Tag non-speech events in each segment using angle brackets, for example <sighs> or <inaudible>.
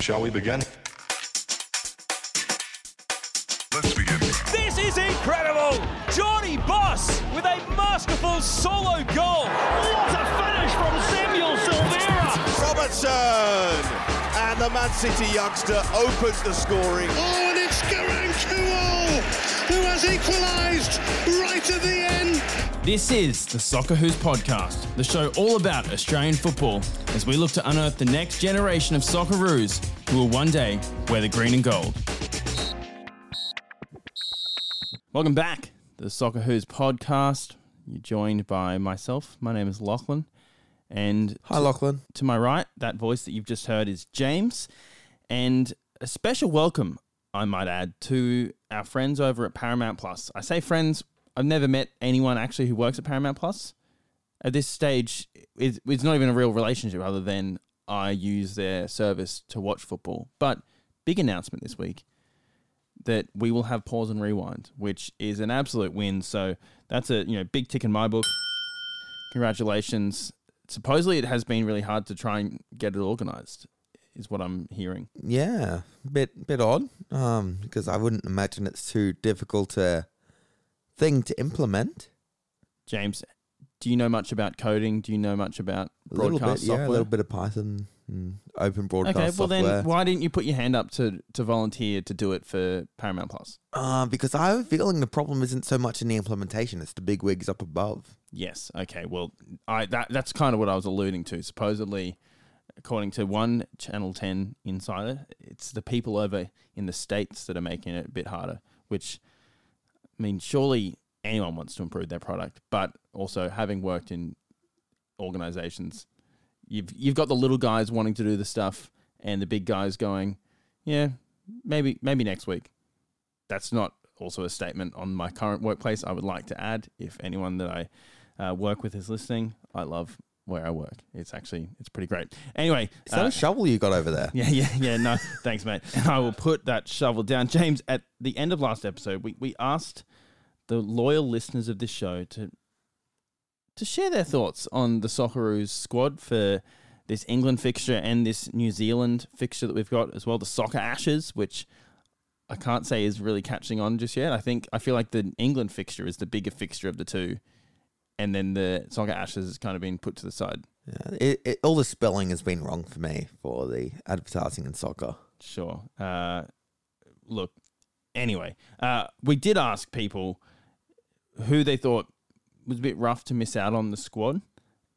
Shall we begin? Let's begin. This is incredible! Johnny Boss with a masterful solo goal. What a finish from Samuel Silvera! Robertson! And the Man City youngster opens the scoring. Oh, and it's Garang Kuol who has equalised right at the end. This is the Soccer Who's podcast, the show all about Australian football, as we look to unearth the next generation of Socceroos who will one day wear the green and gold. Welcome back to the Soccer Who's podcast. You're joined by myself. My name is Lachlan. And Hi, Lachlan. to my right, that voice that you've just heard is James. And a special welcome, I might add, to our friends over at Paramount Plus. I say friends, I've never met anyone actually who works at Paramount Plus. At this stage, it's, it's not even a real relationship other than I use their service to watch football. But big announcement this week that we will have pause and rewind, which is an absolute win. So that's a you know big tick in my book. Congratulations. Supposedly, it has been really hard to try and get it organized, is what I'm hearing. Yeah, bit bit odd. Um, because I wouldn't imagine it's too difficult a thing to implement. James, do you know much about coding? Do you know much about A little broadcast bit, software? yeah, a little bit of Python and open broadcast Okay, well software. then, why didn't you put your hand up to to volunteer to do it for Paramount Plus? Uh, because I have a feeling the problem isn't so much in the implementation; it's the big wigs up above. Yes. Okay. Well, I that that's kind of what I was alluding to. Supposedly, according to one Channel Ten insider, it's the people over in the states that are making it a bit harder. Which, I mean, surely anyone wants to improve their product, but also having worked in organizations, you've you've got the little guys wanting to do the stuff, and the big guys going, yeah, maybe maybe next week. That's not also a statement on my current workplace. I would like to add, if anyone that I uh, work with is listening, I love where I work. It's actually it's pretty great. Anyway, Is that uh, a shovel you got over there? yeah, <laughs> yeah, yeah. No, thanks, mate. And I will put that shovel down. James, at the end of last episode, we, we asked the loyal listeners of this show to to share their thoughts on the Socceroos squad for this England fixture and this New Zealand fixture that we've got as well, the Soccer Ashes, which I can't say is really catching on just yet. I think I feel like the England fixture is the bigger fixture of the two, and then the Soccer Ashes has kind of been put to the side. Yeah, it, it, all the spelling has been wrong for me for the advertising and soccer. Sure. Uh, look, anyway, uh, we did ask people who they thought was a bit rough to miss out on the squad,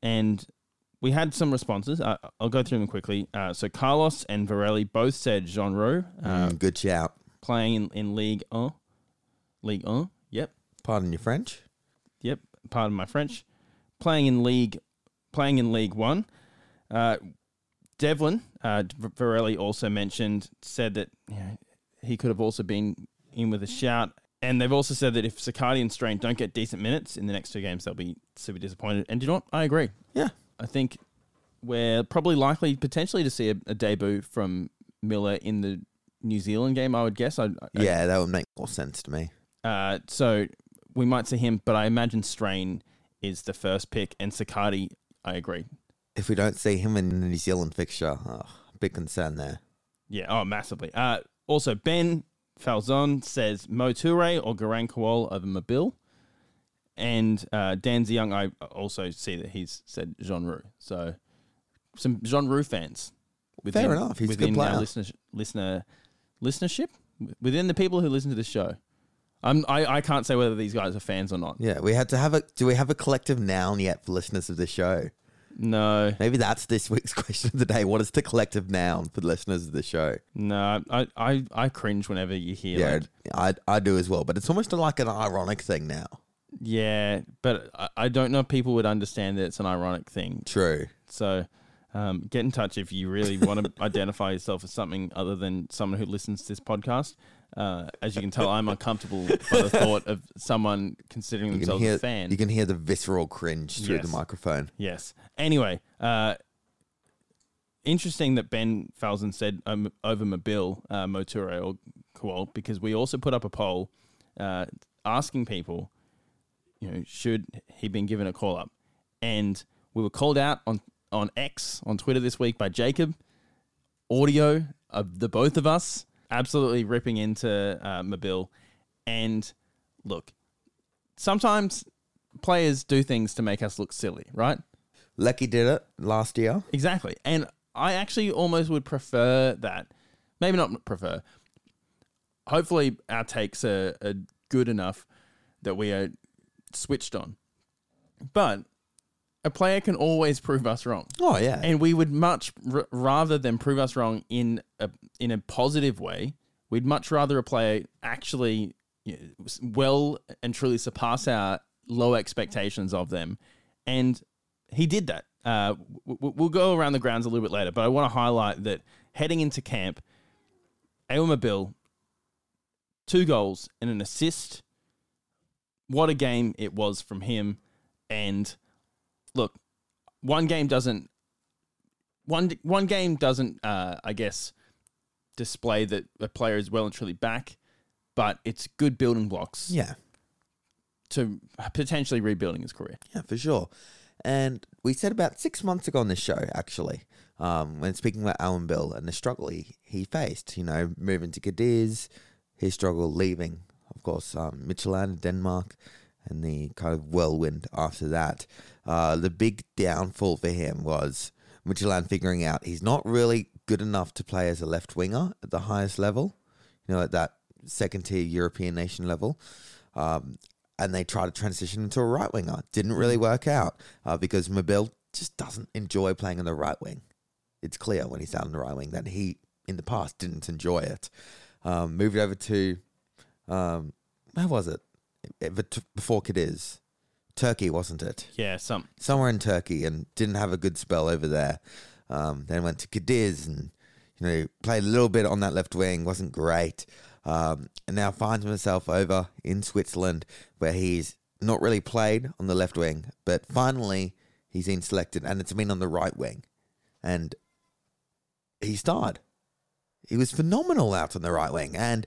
and we had some responses. Uh, I'll go through them quickly. Uh, so Carlos and Varelli both said Jean Roux, uh, Mm, good shout. playing in, in League 1. League 1, yep. Pardon your French. Yep, pardon my French. Playing in League, playing in League One. Uh, Devlin uh, Varelli also mentioned said that you know, he could have also been in with a shout, and they've also said that if Circati and Strain don't get decent minutes in the next two games, they'll be super disappointed. And do you know what? I agree. Yeah, I think we're probably likely potentially to see a, a debut from Miller in the New Zealand game. I would guess. I, I, yeah, that would make more sense to me. uh, so we might see him, but I imagine Strain is the first pick, and Circati, I agree. If we don't see him in the New Zealand fixture, oh, big concern there. Yeah, oh, massively. Uh, also, Ben Falzon says Mo Toure or Garang Kuol over Mabil. And uh, Dan Young, I also see that he's said Jean. So some Jean fans. Fair enough, he's a good within our player. listener, listener, listenership, within the people who listen to the show. I'm, I, I can't say whether these guys are fans or not. Yeah, we had to have a. Do we have a collective noun yet for listeners of the show? No, Maybe that's this week's <laughs> question of the day. What is the collective noun for listeners of the show? no, I, I, I cringe whenever you hear Yeah, like, I I do as well, but it's almost like an ironic thing now. Yeah, but I, I don't know if people would understand that it's an ironic thing. True. So um, get in touch if you really want to <laughs> identify yourself as something other than someone who listens to this podcast. Uh, as you can tell, <laughs> I'm uncomfortable by the thought of someone considering You can themselves hear a fan. you can hear the visceral cringe through Yes. the microphone. Yes. Anyway, uh, interesting that Ben Falzon said um, over Mabil, uh, Mo Toure or Kuol, because we also put up a poll uh, asking people, you know, should he been given a call up? And we were called out on, on X, on Twitter this week by Jacob. Audio of the both of us absolutely ripping into uh, Mabil. And look, sometimes players do things to make us look silly, right? Lecky did it last year. Exactly. And I actually almost would prefer that. Maybe not prefer. Hopefully, our takes are, are good enough that we are switched on. But a player can always prove us wrong. Oh yeah, And we would much r- rather than prove us wrong in a in a positive way, we'd much rather a player actually you know, well and truly surpass our low expectations of them, and he did that. Uh, w- we'll go around the grounds a little bit later, but I want to highlight that heading into camp, Awer Mabil, two goals and an assist. What a game it was from him, and look, one game doesn't one one game doesn't uh, I guess display that a player is well and truly back, but it's good building blocks yeah, to potentially rebuilding his career. yeah, for sure. And we said about six months ago on this show, actually, um, when speaking about Awer Mabil and the struggle he, he faced, you know, moving to Cadiz, his struggle leaving, of course, um, Midtjylland, Denmark, and the kind of whirlwind after that. Uh, the big downfall for him was Midtjylland figuring out he's not really good enough to play as a left winger at the highest level, you know, at that second tier European nation level. Um, and they tried to transition into a right winger. Didn't really work out uh, because Mabil just doesn't enjoy playing on the right wing. It's clear when he's out on the right wing that he, in the past, didn't enjoy it. Um, moved over to, um, where was it? It- Before Cadiz. Turkey, wasn't it? Yeah, some somewhere in Turkey and didn't have a good spell over there. Um, then went to Cadiz and you know played a little bit on that left wing, wasn't great. Um, and now finds himself over in Switzerland where he's not really played on the left wing, but finally he's been selected and it's been on the right wing, and he starred. He was phenomenal out on the right wing, and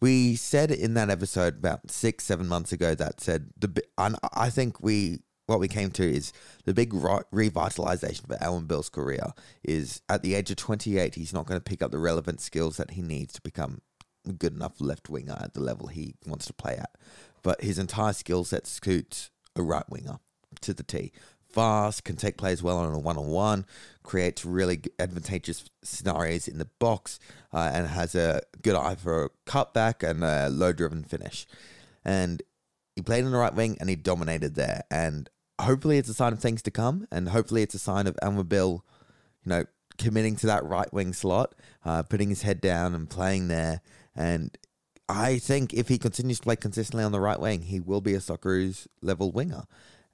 we said in that episode about six, seven months ago that said the I think we what we came to is the big revitalization for Awer Mabil's career is at the age of 28 he's not going to pick up the relevant skills that he needs to become a good enough left winger at the level he wants to play at. But his entire skill set suits a right winger to the T. Fast can take players well on a one-on-one creates really advantageous scenarios in the box uh, and has a good eye for a cutback and a low driven finish and he played on the right wing and he dominated there. And hopefully it's a sign of things to come. And hopefully it's a sign of Awer Mabil, you know, committing to that right wing slot, uh, putting his head down and playing there. And I think if he continues to play consistently on the right wing, he will be a Socceroos level winger.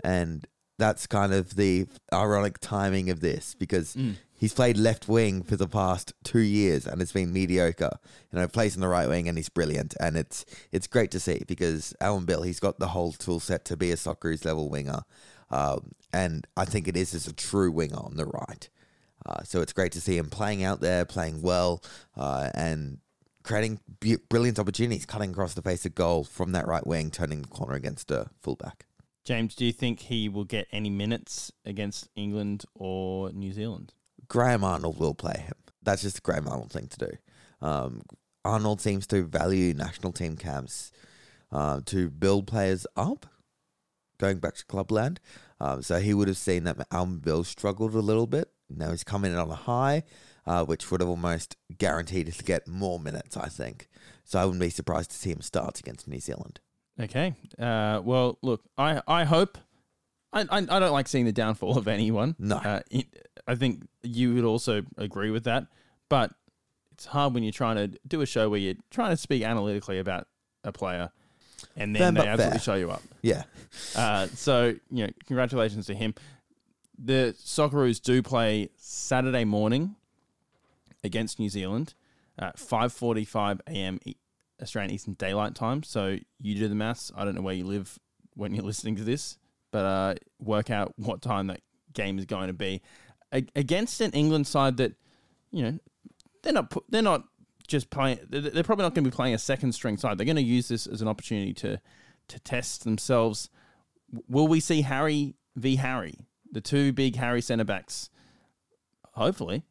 And that's kind of the ironic timing of this because he's played left wing for the past two years and it's been mediocre. You know, plays on the right wing and he's brilliant, and it's it's great to see because Awer Mabil he's got the whole tool set to be a Socceroos level winger, um, and I think it is as a true winger on the right. Uh, so it's great to see him playing out there, playing well, uh, and creating brilliant opportunities, cutting across the face of goal from that right wing, turning the corner against a fullback. James, do you think he will get any minutes against England or New Zealand? Graham Arnold will play him. That's just a Graham Arnold thing to do. Um, Arnold seems to value national team camps uh, to build players up, going back to clubland. Um, so he would have seen that Awer Mabil struggled a little bit. Now he's coming in on a high, uh, which would have almost guaranteed to get more minutes, I think. So I wouldn't be surprised to see him start against New Zealand. Okay. Uh, well, look, I, I hope. I, I, I don't like seeing the downfall of anyone. No. Uh, it, I think you would also agree with that. But it's hard when you're trying to do a show where you're trying to speak analytically about a player and then Fair they absolutely fair. show you up. Yeah. Uh, so, you know, congratulations to him. The Socceroos do play Saturday morning against New Zealand at 5.45 a.m. Australian Eastern Daylight Time. So you do the maths. I don't know where you live when you're <laughs> listening to this, but uh, work out what time that game is going to be A- against an England side that, you know, they're not pu- they're not just playing. They're probably not going to be playing a second string side. They're going to use this as an opportunity to to test themselves. Will we see Harry v Harry, the two big Harry centre backs? Hopefully,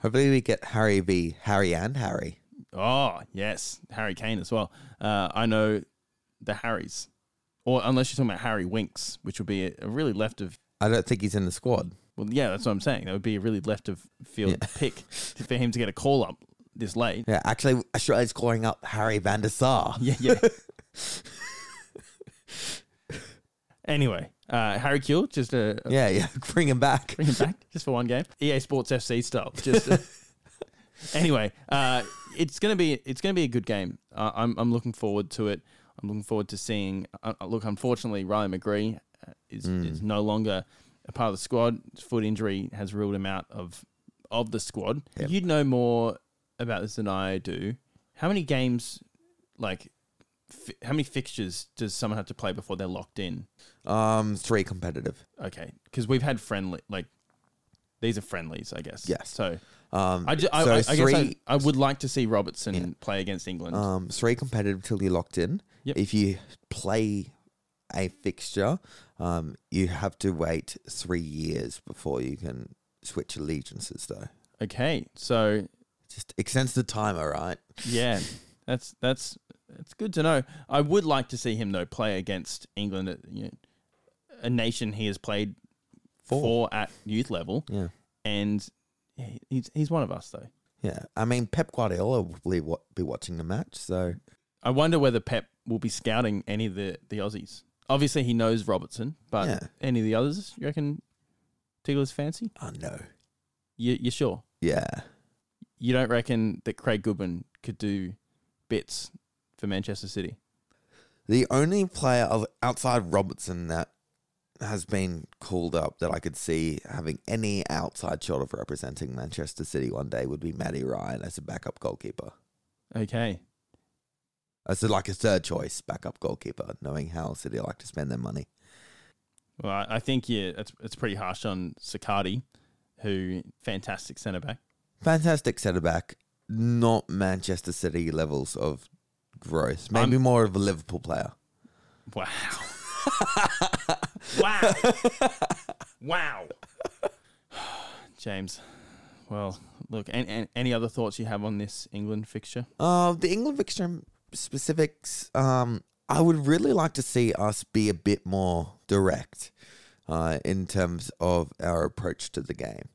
Hopefully, we get Harry v Harry and Harry. Oh yes, Harry Kane as well. Uh, I know the Harrys, or unless you're talking about Harry Winks, which would be a, a really left of. I don't think he's in the squad. Well, yeah, that's what I'm saying. That would be a really left of field pick <laughs> for him to get a call up this late. Yeah, actually, Australia's calling up Harry van der Sar. <laughs> Yeah, yeah. <laughs> anyway, uh, Harry Kewell, just a, a Yeah, yeah, bring him back. bring him back just for one game. EA Sports FC style. Just uh, anyway, uh, it's gonna be it's gonna be a good game. Uh, I'm I'm looking forward to it. I'm looking forward to seeing. Uh, uh, look, unfortunately, Riley McGree uh, is is no longer a part of the squad. His foot injury has ruled him out of of the squad. Yep. You'd know more about this than I do. How many games, like, fi- how many fixtures does someone have to play before they're locked in? Um, three competitive. Okay, because we've had friendly like these are friendlies, I guess. Yes. So Um, I, ju- I, so I, I guess I, three- I would like to see Robertson Yeah. play against England. Um, three competitive till you're locked in. Yep. If you play a fixture, um, you have to wait three years before you can switch allegiances. Though, okay, so just extends the timer, right? yeah, that's that's it's good to know. I would like to see him though play against England, at, you know, a nation he has played For. for at youth level, Yeah, and he- he's he's one of us though. yeah. I mean, Pep Guardiola will be, wa- be watching the match, so I wonder whether Pep will be scouting any of the, the Aussies. Obviously, he knows Robertson, but Yeah. any of the others, you reckon tickle his fancy? I know. You, you sure? Yeah, You don't reckon that Craig Goodwin could do bits for Manchester City? the only player of outside Robertson that has been called up that I could see having any outside shot of representing Manchester City one day would be Matty Ryan as a backup goalkeeper. Okay. As a, like a third choice backup goalkeeper, knowing how City like to spend their money. Well, I, think yeah, it's it's pretty harsh on Circati, who fantastic centre back. Fantastic centre back, not Manchester City levels of growth. Maybe more of a Liverpool player. <laughs> Wow. Wow. wow. <sighs> James. Well, look. And, and any other thoughts you have on this England fixture? Uh, the England fixture specifics. Um, I would really like to see us be a bit more direct uh, in terms of our approach to the game.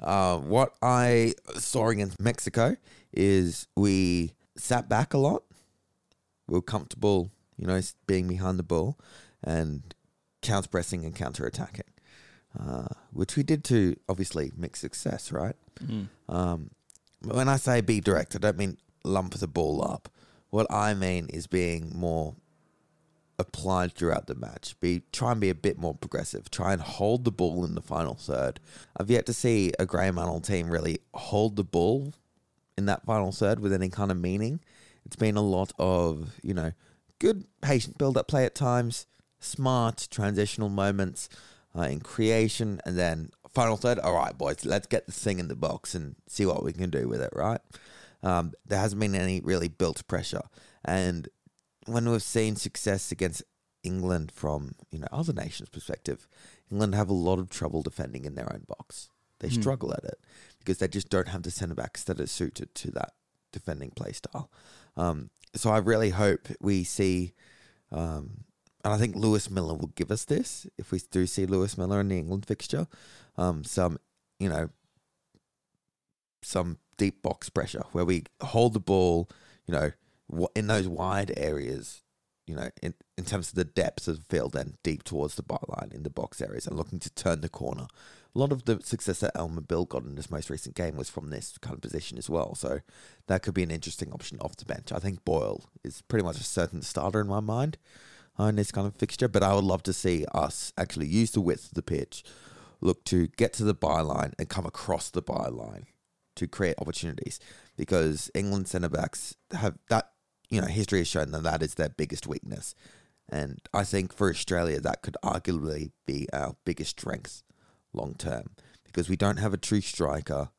Uh, what I saw against Mexico is we sat back a lot. We were comfortable, you know, being behind the ball and counter pressing and counter attacking, uh, which we did to obviously mixed success, right? Um, but when I say be direct, I don't mean lump the ball up. What I mean is being more applied throughout the match. Be try and be a bit more progressive. Try and hold the ball in the final third. I've yet to see a Graham Arnold team really hold the ball in that final third with any kind of meaning. It's been a lot of you know good patient build up play at times, smart transitional moments uh, in creation, and then final third. All right, boys, let's get this thing in the box and see what we can do with it. Right. Um, there hasn't been any really built pressure, and when we've seen success against England from you know other nations' perspective, England have a lot of trouble defending in their own box. They struggle at it because they just don't have the centre backs that are suited to that defending play style. Um, so I really hope we see, um, and I think Lewis Miller will give us this if we do see Lewis Miller in the England fixture. Um, some you know some deep box pressure where we hold the ball, you know, in those wide areas, you know, in, in terms of the depth of the field and deep towards the byline in the box areas and looking to turn the corner. A lot of the success that Awer Mabil got in this most recent game was from this kind of position as well. So that could be an interesting option off the bench. I think Boyle is pretty much a certain starter in my mind in this kind of fixture, but I would love to see us actually use the width of the pitch, look to get to the byline and come across the byline to create opportunities because England centre backs have that, you know, history has shown that that is their biggest weakness. And I think for Australia, that could arguably be our biggest strength long term because we don't have a true striker.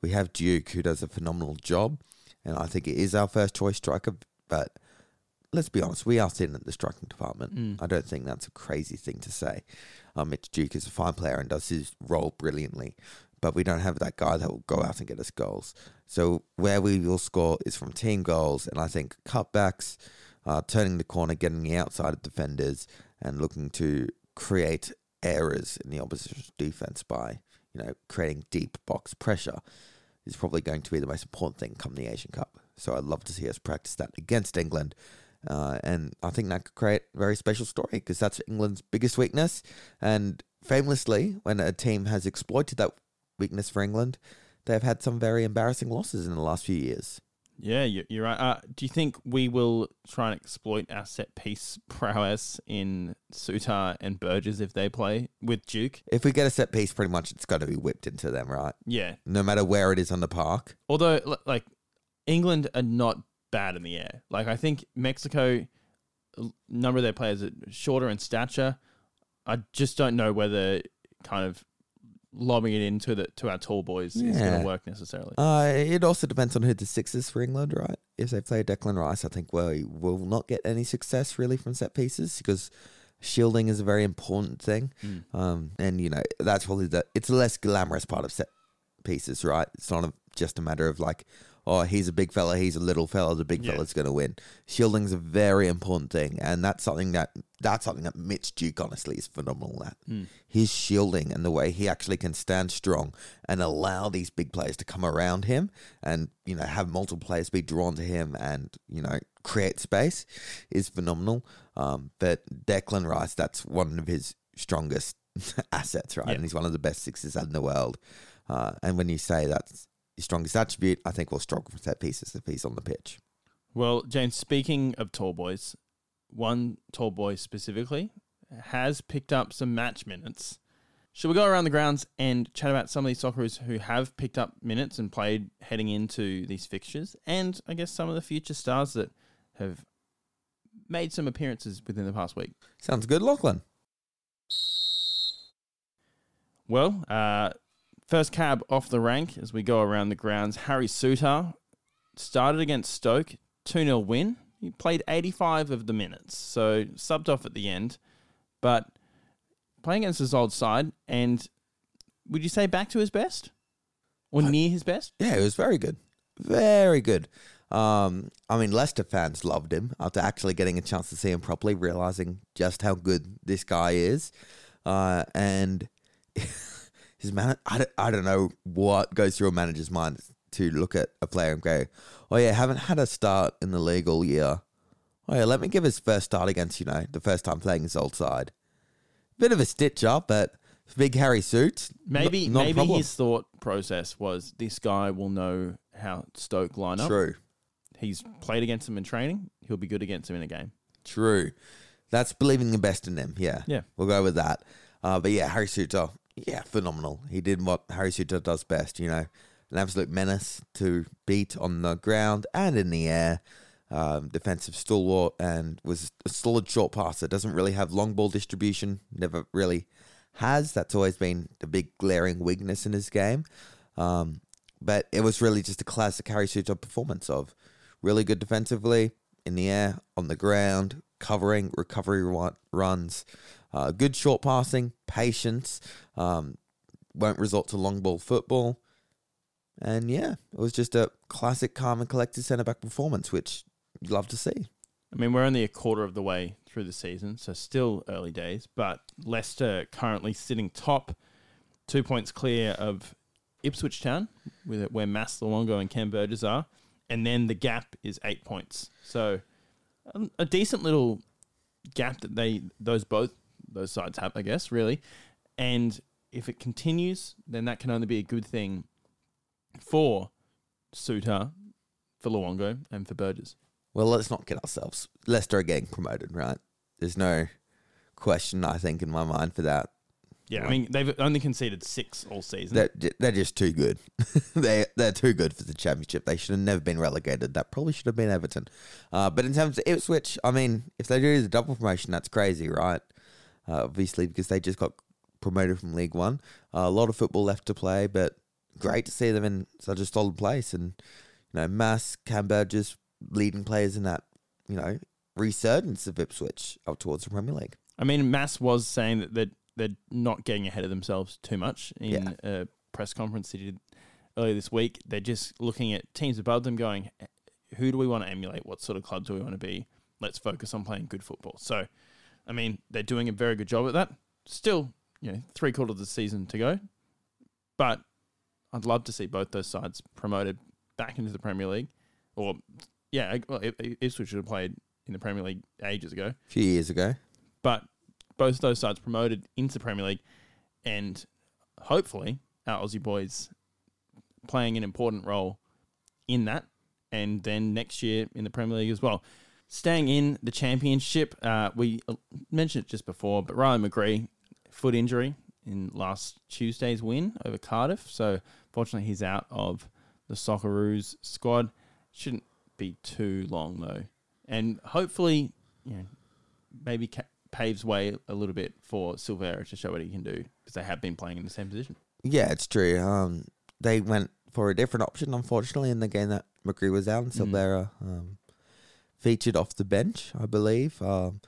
We have Duke, who does a phenomenal job, and I think it is our first choice striker. But let's be honest, we are thin at the striking department. I don't think that's a crazy thing to say. Um, Mitch Duke is a fine player and does his role brilliantly, but we don't have that guy that will go out and get us goals. So where we will score is from team goals, and I think cutbacks, uh, turning the corner, getting the outside of defenders, and looking to create errors in the opposition's defense by you know creating deep box pressure is probably going to be the most important thing come the Asian Cup. So I'd love to see us practice that against England. Uh, and I think that could create a very special story because that's England's biggest weakness. And famously, when a team has exploited that weakness for England, they've had some very embarrassing losses in the last few years. Yeah, you- you're right. Uh, do you think we will try and exploit our set piece <laughs> prowess in Souttar and Burgess if they play with Duke? If we get a set piece, pretty much it's got to be whipped into them, right? Yeah. No matter where it is on the park. Although, like, England are not bad in the air. Like, I think Mexico, a number of their players are shorter in stature. I just don't know whether kind of lobbing it into the to our tall boys is going to work necessarily. Uh, it also depends on who the six is for England, right? If they play Declan Rice, I think we will not get any success really from set pieces because shielding is a very important thing. Um, and you know that's probably the it's a less glamorous part of set pieces, right? It's not a, just a matter of like, oh, he's a big fella, he's a little fella, the big Yeah. fella's going to win. Shielding's a very important thing, and that's something that that's something that Mitch Duke honestly is phenomenal at. His shielding and the way he actually can stand strong and allow these big players to come around him, and you know have multiple players be drawn to him, and you know create space is phenomenal. Um, but Declan Rice, that's one of his strongest <laughs> assets, right? Yeah. And he's one of the best sixes in the world. Uh, and when you say that's his strongest attribute, I think we'll struggle for set pieces if he's on the pitch. Well, James, speaking of tall boys, one tall boy specifically has picked up some match minutes. Should we go around the grounds and chat about some of these Socceroos who have picked up minutes and played heading into these fixtures, and I guess some of the future stars that have made some appearances within the past week? Sounds good, Lachlan. Well, uh, first cab off the rank as we go around the grounds. Harry Souttar started against Stoke, 2 0 win. He played 85 of the minutes, so subbed off at the end, but playing against his old side. And would you say back to his best? Or near his best? Yeah, it was very good. Very good. Um, I mean, Leicester fans loved him after actually getting a chance to see him properly, realizing just how good this guy is. Uh, and <laughs> his man, I don't, I don't know what goes through a manager's mind to look at a player and go, oh, yeah, haven't had a start in the league all year. Oh, yeah, let me give his first start against, you know, the first time playing his old side. Bit of a stitch up, but big Harry suits. Maybe not maybe problem. his thought process was this guy will know how Stoke line up. True. He's played against him in training. He'll be good against him in a game. True. That's believing the best in them. Yeah. Yeah. We'll go with that. Uh, but yeah, Harry Souttar, yeah, phenomenal. He did what Harry Souttar does best, you know, an absolute menace to beat on the ground and in the air. Um, defensive stalwart and was a solid short passer. Doesn't really have long ball distribution. Never really has. That's always been the big glaring weakness in his game. Um, but it was really just a classic Harry Souttar performance of really good defensively, in the air, on the ground, covering, recovery run- runs, uh, good short passing, patience, um, won't resort to long ball football. And yeah, it was just a classic calm and collected centre back performance, which you'd love to see. I mean, we're only a quarter of the way through the season, so still early days. But Leicester currently sitting top, two points clear of Ipswich Town, with where Mass Luongo and Cam Burgess are, and then the gap is eight points. So um, a decent little gap that they those both those sides have, I guess, really. And if it continues, then that can only be a good thing for Souttar, for Luongo, and for Burgess. Well, let's not get ourselves. Leicester are getting promoted, right? There's no question, I think, in my mind for that. Yeah, I mean they've only conceded six all season. They're, they're just too good. <laughs> they they're too good for the championship. They should have never been relegated. That probably should have been Everton. Uh, but in terms of Ipswich, I mean, if they do the double promotion, that's crazy, right? Uh, obviously, because they just got promoted from League One. Uh, a lot of football left to play, but great to see them in such a solid place. And you know, Mass, Cam Burgess, leading players in that you know resurgence of Ipswich up towards the Premier League. I mean, Mass was saying that they're, they're not getting ahead of themselves too much in Yeah. a press conference he did earlier this week. They're just looking at teams above them, going, who do we want to emulate? What sort of club do we want to be? Let's focus on playing good football. So, I mean, they're doing a very good job at that. Still, you know, three quarters of the season to go, but I'd love to see both those sides promoted back into the Premier League, or yeah, well, Ipswich should have played in the Premier League ages ago A few years ago. but both those sides promoted into the Premier League, and hopefully our Aussie boys playing an important role in that, and then next year in the Premier League as well. Staying in the Championship, uh, we uh, mentioned it just before, but Riley McGree foot injury in last Tuesday's win over Cardiff, so fortunately he's out of the Socceroos squad. Shouldn't be too long though, and hopefully, you know, maybe ca- paves way a little bit for Silvera to show what he can do because they have been playing in the same position. Yeah, it's true. Um, they went for a different option, unfortunately, in the game that McGree was out. And Silvera um, featured off the bench, I believe. Um,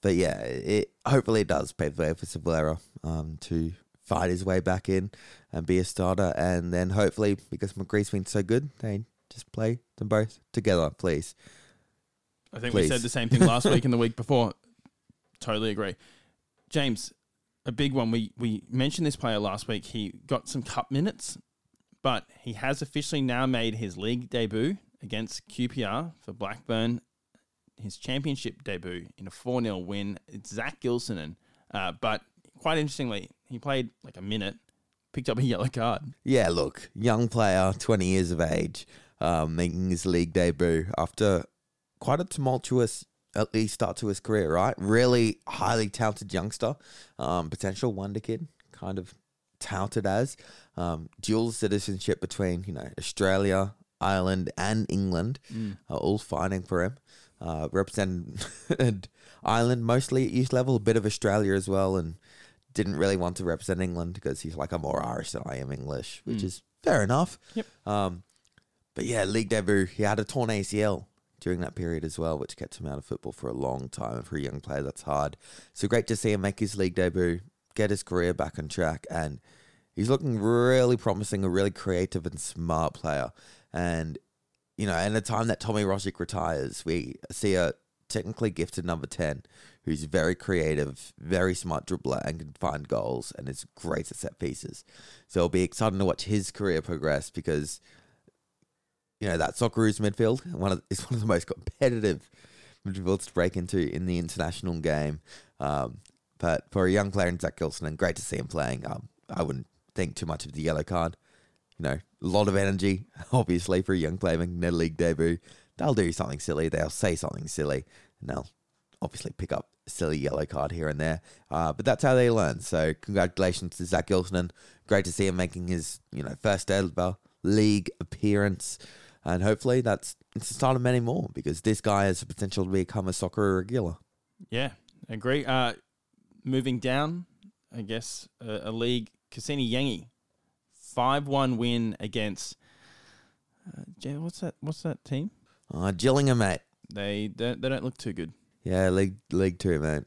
but yeah, it hopefully it does pave the way for Silvera um, to fight his way back in and be a starter. And then hopefully, because McGree's been so good, they just play them both together, please. I think we said the same thing last week and the week before. Totally agree. James, a big one. We we mentioned this player last week. He got some cup minutes, but he has officially now made his league debut against QPR for Blackburn. His championship debut in a 4 0 win. It's Zak Gilsenan. Uh, but quite interestingly, he played like a minute, picked up a <laughs> yellow card. Yeah, look, young player, 20 years of age, um, making his league debut after quite a tumultuous, at least start to his career, right? Really highly talented youngster, um, potential wonder kid, kind of touted as. Um, dual citizenship between, you know, Australia, Ireland, and England are all fighting for him. Uh, represented Ireland mostly at youth level, a bit of Australia as well, and didn't really want to represent England because he's like, I'm more Irish than I am English, which is fair enough. Yep. Um, but yeah, league debut, he had a torn ACL during that period as well, which kept him out of football for a long time. And for a young player, that's hard. So great to see him make his league debut, get his career back on track, and he's looking really promising, a really creative and smart player. And you know, in the time that Tommy Rogic retires, we see a technically gifted number 10 who's very creative, very smart dribbler, and can find goals and is great at set pieces. So it'll be exciting to watch his career progress because, you know, that Socceroos midfield one of, <laughs> is one of the most competitive midfields to break into in the international game. Um, but for a young player in Zak Gilsenan, and great to see him playing, um, I wouldn't think too much of the yellow card you know, a lot of energy, <laughs> obviously, for a young player making their league debut. They'll do something silly. They'll say something silly, and they'll obviously pick up silly yellow card here and there. Uh, but that's how they learn. So congratulations to Zak Gilsenan. Great to see him making his, you know, first ever league appearance. And hopefully that's it's the start of many more because this guy has the potential to become a soccer regular. Yeah, agree. Uh, moving down, I guess, a league, Kusini Yengi, 5 1 win against. Uh, what's that? What's that team? Uh, Gillingham, mate. They don't, they don't look too good. Yeah, League League Two, mate.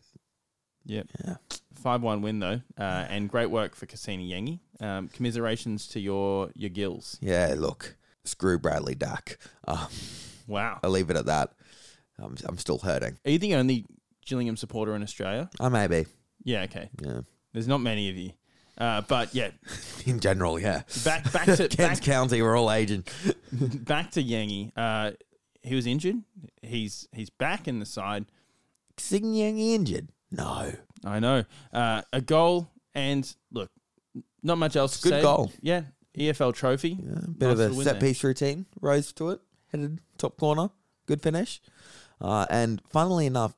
Yep. Yeah. 5 1 win, though, uh, and great work for Kusini Yengi. Um, commiserations to your, your gills. Yeah, look, screw Bradley Duck. Uh, Wow. I'll leave it at that. I'm, I'm still hurting. Are you the only Gillingham supporter in Australia? I may be. Yeah, okay. Yeah. There's not many of you. Uh, but yeah, <laughs> In general, yeah. back back to <laughs> Kent back, County, we're all aging. <laughs> back to Yengi. Uh, he was injured. He's he's back in the side. Sing Yang injured? No. I know. Uh, a goal and look, not much else. to Good say. goal. Yeah, EFL trophy. Yeah, bit Nice of a set there. piece routine. Rose to it. Headed top corner. Good finish. Uh, and funnily enough,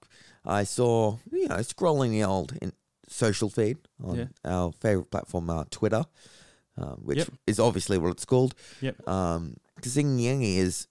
I saw, you know, scrolling the old in social feed on Yeah. our favorite platform, uh, Twitter, uh, which Yep. is obviously what it's called. Yep. Um, Kusini Yengi is,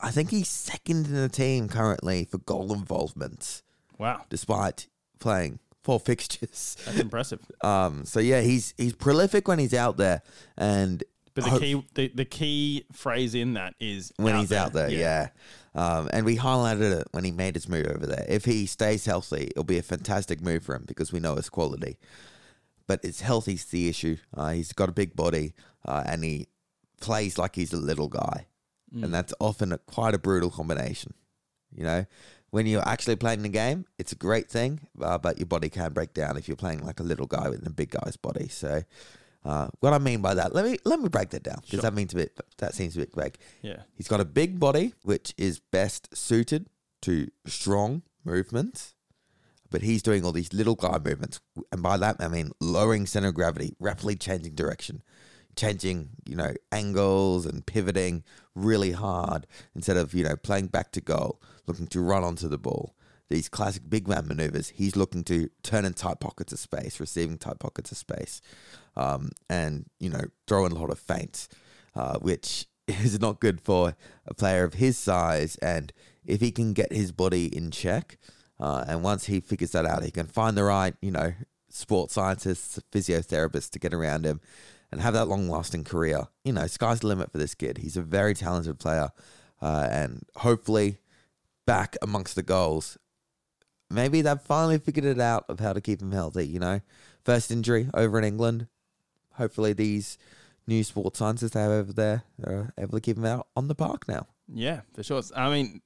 I think he's second in the team currently for goal involvement, Wow, despite playing four <laughs> fixtures. that's impressive. Um, so yeah, he's he's prolific when he's out there, and But the hope- key the, the key phrase in that is when he's out there, yeah. Um, and we highlighted it when he made his move over there. If he stays healthy, it'll be a fantastic move for him because we know his quality. but his health is the issue. Uh, he's got a big body, uh, and he plays like he's a little guy, and that's often a, quite a brutal combination. You know, when you're actually playing the game, it's a great thing, uh, but your body can break down if you're playing like a little guy with a big guy's body. So, uh, what I mean by that, let me let me break that down because that means a bit that seems a bit vague. Yeah. He's got a big body, which is best suited to strong movements, but he's doing all these little guy movements, and by that I mean lowering center of gravity, rapidly changing direction, changing you know angles and pivoting really hard instead of you know playing back to goal, looking to run onto the ball. These classic big man maneuvers. He's looking to turn in tight pockets of space, receiving tight pockets of space, um, and you know throw in a lot of feints, uh, which <laughs> is not good for a player of his size. And if he can get his body in check, uh, and once he figures that out, he can find the right, you know, sports scientists, physiotherapists to get around him and have that long lasting career. You know, sky's the limit for this kid. He's a very talented player. Uh, and hopefully, back amongst the goals, maybe they've finally figured it out of how to keep him healthy. You know, first injury over in England. Hopefully, these new sports scientists they have over there are able to keep him out on the park now. Yeah, for sure. I mean,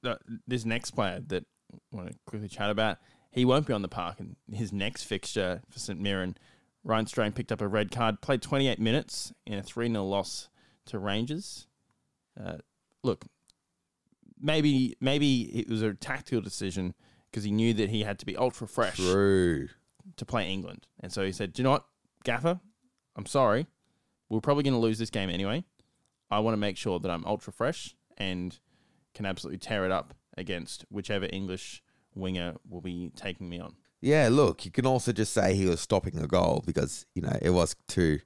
this next player that I want to quickly chat about, he won't be on the park. in his next fixture for St Mirren, Ryan Strain picked up a red card, played 28 minutes in a 3 0 loss to Rangers. Uh, look, maybe maybe it was a tactical decision because he knew that he had to be ultra fresh True. to play England. And so he said, Do you know what, Gaffer? I'm sorry. We're probably going to lose this game anyway. I want to make sure that I'm ultra fresh and can absolutely tear it up against whichever English winger will be taking me on. Yeah, look, you can also just say he was stopping a goal because, you know, it was to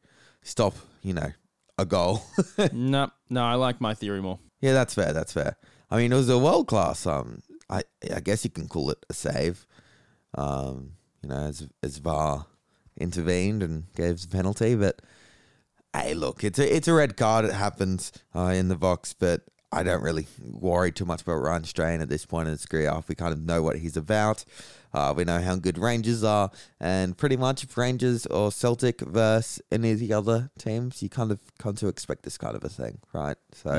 stop, you know, a goal. <laughs> no, no, I like my theory more. yeah, that's fair. That's fair. I mean, it was a world class. Um, I I guess you can call it a save. Um, you know, as as VAR intervened and gave the penalty, but hey, look, it's a it's a red card. It happens uh, in the box, but I don't really worry too much about Ryan Strain at this point in his career. We kind of know what he's about. Uh, we know how good Rangers are, and pretty much if Rangers or Celtic versus any of the other teams, you kind of come to expect this kind of a thing, right? So,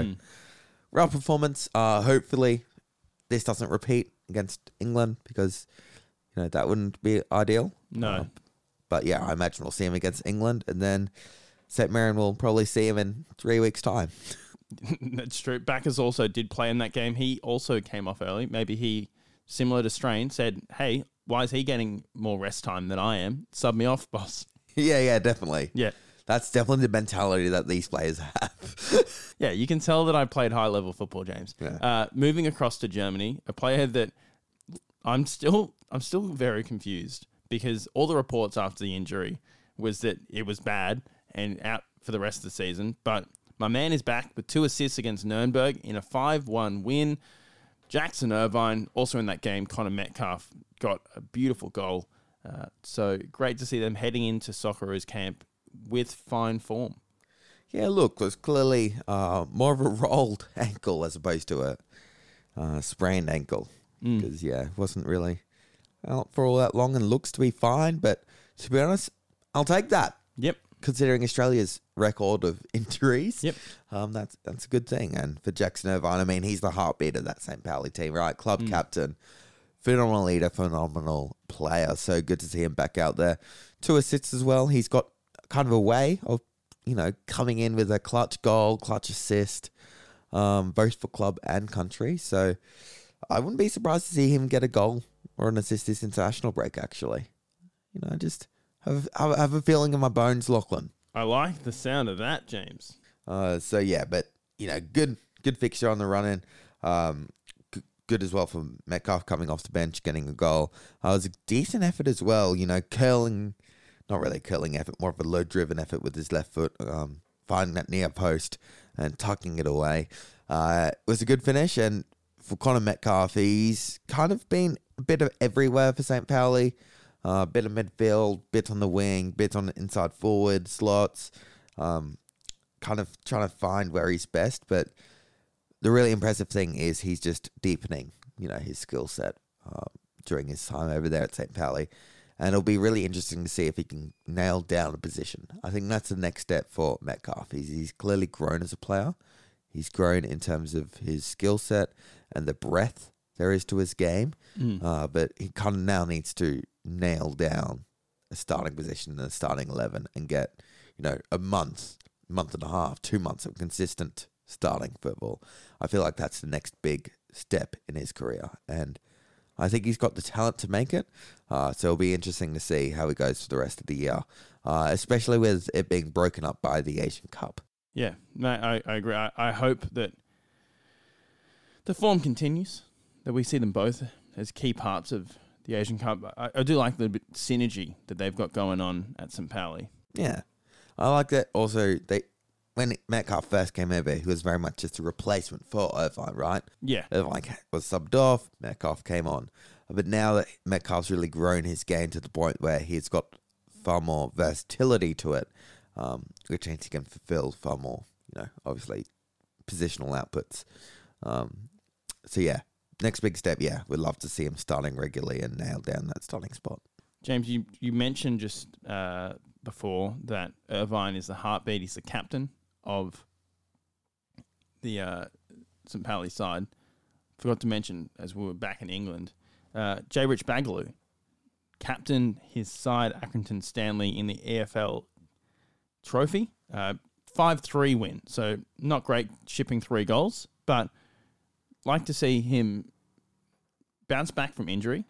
real performance. Uh, hopefully, this doesn't repeat against England because you know that wouldn't be ideal. No. Uh, but yeah, I imagine we'll see him against England, and then St. Mirren will probably see him in three weeks' time. <laughs> That's true. Baccus also did play in that game. He also came off early. Maybe he, similar to Strain, said, Hey, why is he getting more rest time than I am? Sub me off, boss. <laughs> yeah, yeah, definitely. Yeah. That's definitely the mentality that these players have. <laughs> Yeah, you can tell that I played high level football, James. Yeah. Uh, moving across to Germany, a player that I'm still I'm still very confused because all the reports after the injury was that it was bad and out for the rest of the season. But my man is back with two assists against Nuremberg in a 5-1 win. Jackson Irvine also in that game. Connor Metcalfe got a beautiful goal. Uh, so great to see them heading into Socceroos camp with fine form. yeah, look, there's clearly uh, more of a <laughs> rolled ankle as opposed to a uh, sprained ankle. Because, yeah, it wasn't really out for all that long and looks to be fine. But to be honest, I'll take that. Yep. Considering Australia's record of <laughs> injuries, Yep. um, that's that's a good thing. And for Jackson Irvine, I mean, he's the heartbeat of that St. Pauli team, right? Club captain, phenomenal leader, phenomenal player. So good to see him back out there. Two assists as well. He's got kind of a way of, you know, coming in with a clutch goal, clutch assist, um, both for club and country. So I wouldn't be surprised to see him get a goal or an assist this international break. Actually, you know, I just have have, have a feeling in my bones, Lachlan. I like the sound of that, James. Uh, so yeah, but you know, good good fixture on the run in. Um, good as well for Metcalfe coming off the bench, getting a goal. Uh, it was a decent effort as well. You know, curling, not really curling effort, more of a low driven effort with his left foot, um, finding that near post and tucking it away. Uh, it was a good finish, and for Connor Metcalfe, he's kind of been a bit of everywhere for St. Pauli. Uh, bit of midfield, bit on the wing, bit on the inside forward slots. Um, kind of trying to find where he's best. But the really impressive thing is he's just deepening, you know, his skill set uh, during his time over there at St. Pauli. And it'll be really interesting to see if he can nail down a position. I think that's the next step for Metcalfe. He's, he's clearly grown as a player. He's grown in terms of his skill set and the breadth there is to his game, uh, but he kind of now needs to nail down a starting position in a starting eleven and get you know a month, month and a half, two months of consistent starting football. I feel like that's the next big step in his career, and I think he's got the talent to make it. Uh, so it'll be interesting to see how he goes for the rest of the year, uh, especially with it being broken up by the Asian Cup. Yeah, no, I, I agree. I, I hope that the form continues, that we see them both as key parts of the Asian Cup. I, I do like the synergy that they've got going on at St. Pauli. Yeah, I like that. Also, they when Metcalfe first came over, he was very much just a replacement for Irvine, right? Yeah. Irvine was subbed off, Metcalfe came on, but now that Metcalfe's really grown his game to the point where he's got far more versatility to it, um, which means he can fulfill far more, you know, obviously positional outputs. Um, so yeah, next big step. Yeah, we'd love to see him starting regularly and nail down that starting spot. James, you, you mentioned just uh, before that Irvine is the heartbeat. He's the captain of the uh, St. Pauli side. Forgot to mention, as we were back in England, uh, Jay Rich-Baghuelou, captain his side, Accrington Stanley, in the EFL trophy. Uh, 5 3 win. So, not great shipping three goals, but like to see him bounce back from injury.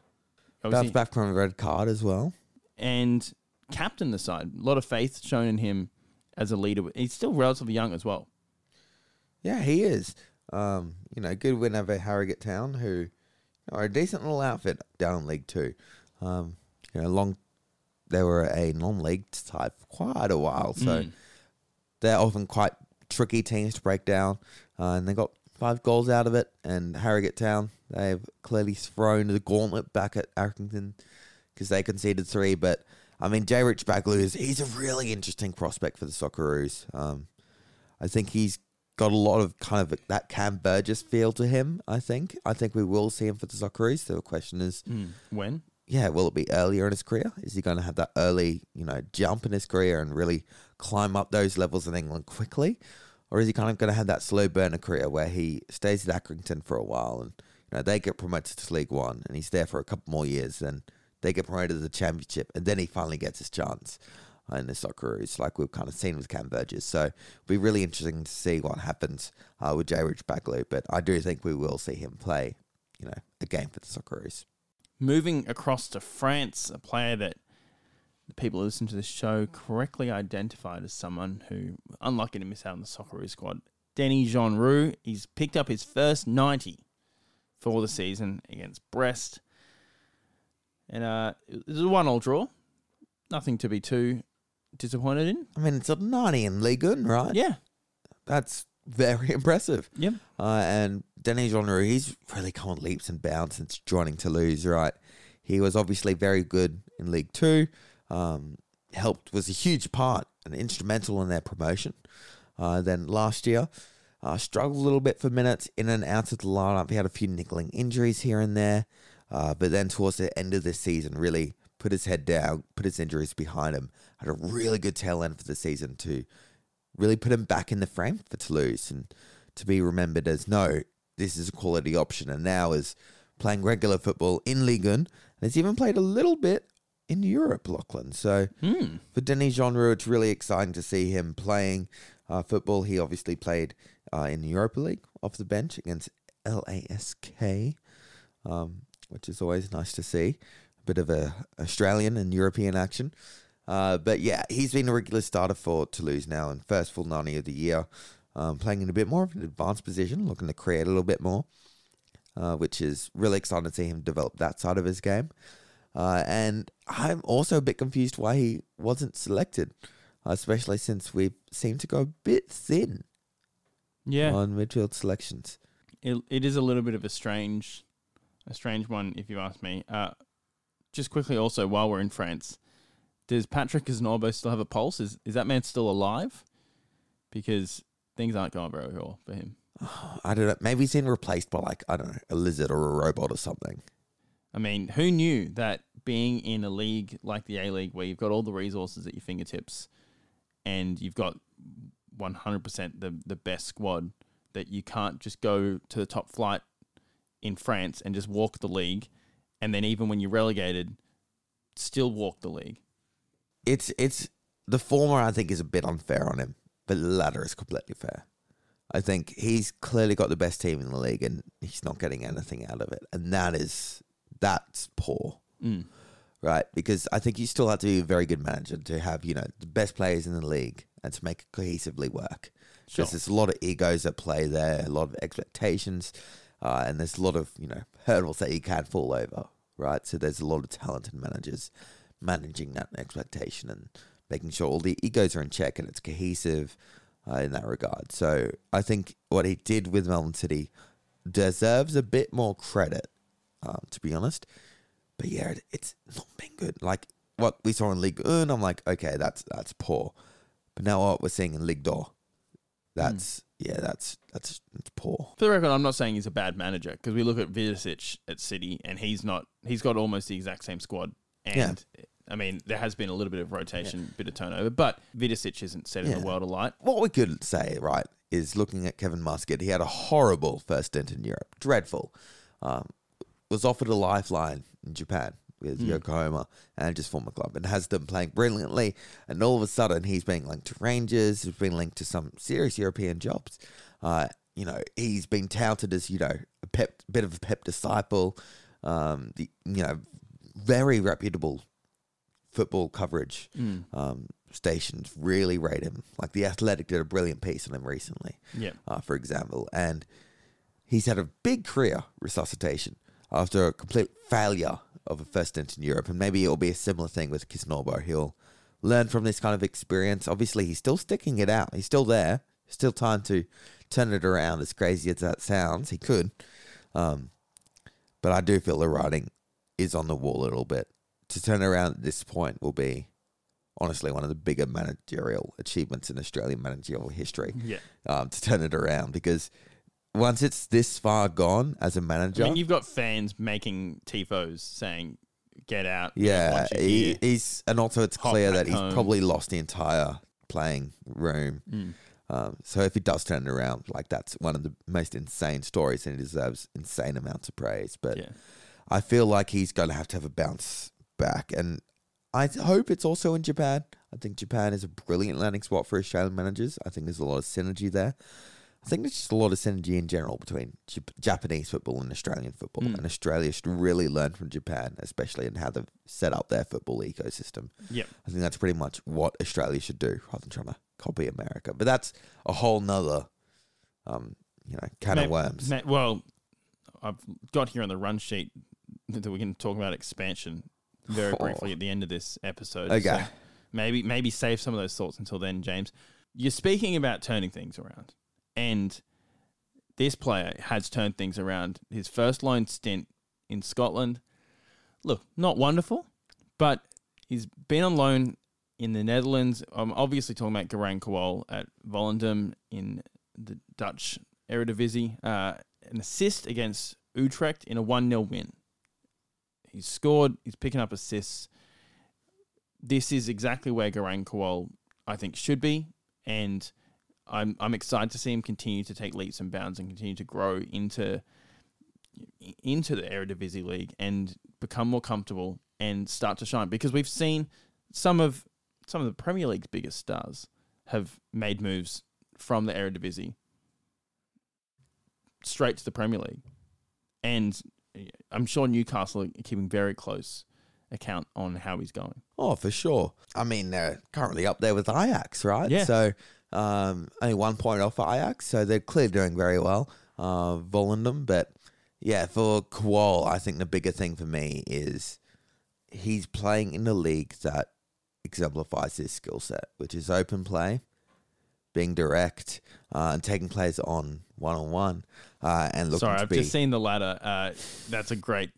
Bounce back from a red card as well. and captain the side. A lot of faith shown in him as a leader. He's still relatively young as well. Yeah, he is. Um, you know, good win over Harrogate Town, who are a decent little outfit down in League Two. Um, you know, long they were a non-league side for quite a while, so they're often quite tricky teams to break down. Uh, and they got five goals out of it. And Harrogate Town, they've clearly thrown the gauntlet back at Accrington because they conceded three. But I mean, Jay Rich-Baghuelou is he's a really interesting prospect for the Socceroos. Um, I think he's got a lot of kind of that Cam Burgess feel to him. I think. I think we will see him for the Socceroos. So the question is, When? yeah, will it be earlier in his career? Is he going to have that early, you know, jump in his career and really climb up those levels in England quickly? Or is he kind of going to have that slow burner career where he stays at Accrington for a while and, you know, they get promoted to League One and he's there for a couple more years, then they get promoted to the Championship and then he finally gets his chance in the Socceroos, like we've kind of seen with Cam Burgess. So it'll be really interesting to see what happens uh, with Jay Rich-Baghuelou, but I do think we will see him play, you know, a game for the Socceroos. Moving across to France, a player that the people who listen to this show correctly identified as someone who unlucky to miss out on the Socceroos squad. Denis Genreau, he's picked up his first 90 for the season against Brest. And uh, it was a one all draw. Nothing to be too disappointed in. I mean, it's a 90 in Ligue 1, right? Yeah. That's very <laughs> impressive. Yep. Uh, and Denis Jean he's really come on leaps and bounds since joining Toulouse, right? He was obviously very good in League Two. Um, helped was a huge part and instrumental in their promotion. Uh, then last year, uh, struggled a little bit for minutes in and out of the lineup. He had a few niggling injuries here and there, uh, but then towards the end of the season, really put his head down, put his injuries behind him. Had a really good tail end for the season to really put him back in the frame for Toulouse and to be remembered as no, this is a quality option. And now is playing regular football in Ligue 1 and has even played a little bit in Europe, Lachlan. So for Denis Genreau, it's really exciting to see him playing uh, football. He obviously played uh, in the Europa League off the bench against LASK, um, which is always nice to see. A bit of a Australian and European action. Uh, but yeah, he's been a regular starter for Toulouse now and first full 90 of the year, um, playing in a bit more of an advanced position, looking to create a little bit more, uh, which is really exciting to see him develop that side of his game. Uh, and I'm also a bit confused why he wasn't selected, especially since we seem to go a bit thin Yeah. on midfield selections. it, it is a little bit of a strange a strange one if you ask me. Uh, just quickly also while we're in France, does Patrick Kisnorbo still have a pulse? Is is that man still alive? Because things aren't going very well for him. <sighs> I don't know. Maybe he's been replaced by like I don't know a lizard or a robot or something. I mean, who knew that being in a league like the A League where you've got all the resources at your fingertips and you've got 100% the, the best squad that you can't just go to the top flight in France and just walk the league. And then even when you're relegated, still walk the league. It's it's the former I think is a bit unfair on him, but the latter is completely fair. I think he's clearly got the best team in the league and he's not getting anything out of it. And that is that's poor. Mm. Right? Because I think you still have to be a very good manager to have, you know, the best players in the league and to make it cohesively work. Sure. Because there's a lot of egos at play there, a lot of expectations, uh, and there's a lot of, you know, hurdles that you can't fall over, right? So there's a lot of talented managers managing that expectation and making sure all the egos are in check and it's cohesive uh, in that regard. So I think what he did with Melbourne City deserves a bit more credit, um, to be honest. But yeah, it, it's not been good. Like what we saw in League One, I'm like, okay, that's that's poor. But now what we're seeing in Ligue 2, that's yeah, that's that's that's poor. For the record, I'm not saying he's a bad manager because we look at Vidicic at City and he's not. He's got almost the exact same squad. And I mean, there has been a little bit of rotation, a bit of turnover, but Vidicic isn't setting Yeah. the world alight. What we could say, right, is looking at Kevin Muscat, he had a horrible first stint in Europe. Dreadful. Um, was offered a lifeline in Japan with Yokohama and his former club and has them playing brilliantly. And all of a sudden, he's being linked to Rangers, he's been linked to some serious European jobs. Uh, you know, he's been touted as, you know, a pep, bit of a pep disciple, um, the, you know, very reputable football coverage um, stations really rate him. Like the Athletic did a brilliant piece on him recently, Yeah. uh, for example, and he's had a big career resuscitation after a complete failure of a first stint in Europe, and maybe it'll be a similar thing with Kisnorbo. He'll learn from this kind of experience. Obviously, he's still sticking it out. He's still there. Still time to turn it around. As crazy as that sounds, he could. Um, but I do feel the writing is on the wall a little bit. To turn around at this point will be honestly one of the bigger managerial achievements in Australian managerial history. Yeah. Um, to turn it around because once it's this far gone as a manager, I mean, you've got fans making tifos saying, "Get out!" yeah, he, he's and also it's Hop clear that he's home. probably lost the entire playing room. Mm. Um, so if he does turn it around, like that's one of the most insane stories, and he deserves insane amounts of praise. But Yeah. I feel like he's going to have to have a bounce back, and I hope it's also in Japan. I think Japan is a brilliant landing spot for Australian managers. I think there's a lot of synergy there. I think there's just a lot of synergy in general between Japanese football and Australian football, Mm. and Australia should really learn from Japan, especially in how they've set up their football ecosystem. Yep. I think that's pretty much what Australia should do, rather than trying to copy America. But that's a whole nother, um, you know, can of worms. well, I've got here on the run sheet that we can talk about expansion very briefly at the end of this episode. Okay. So maybe maybe save some of those thoughts until then, James. You're speaking about turning things around, and this player has turned things around. His first loan stint in Scotland, look, not wonderful, but he's been on loan in the Netherlands. I'm obviously talking about Garang Kuol at Volendam in the Dutch Eredivisie. Uh, an assist against Utrecht in a 1 0 win. He's scored, he's picking up assists. This is exactly where Garang Kuol, I think, should be. And I'm, I'm excited to see him continue to take leaps and bounds and continue to grow into into the Eredivisie League and become more comfortable and start to shine because we've seen some of some of the Premier League's biggest stars have made moves from the Eredivisie straight to the Premier League, and I'm sure Newcastle are keeping very close account on how he's going. Oh, for sure. I mean, they're currently up there with Ajax, right? Yeah. So um, only one point off for Ajax, so they're clearly doing very well. Uh, Volendam, but yeah, for Kuol, I think the bigger thing for me is he's playing in a league that exemplifies his skill set, which is open play, being direct, uh, and taking players on one on one, and looking Sorry, to I've be. just seen the ladder. Uh, that's a great.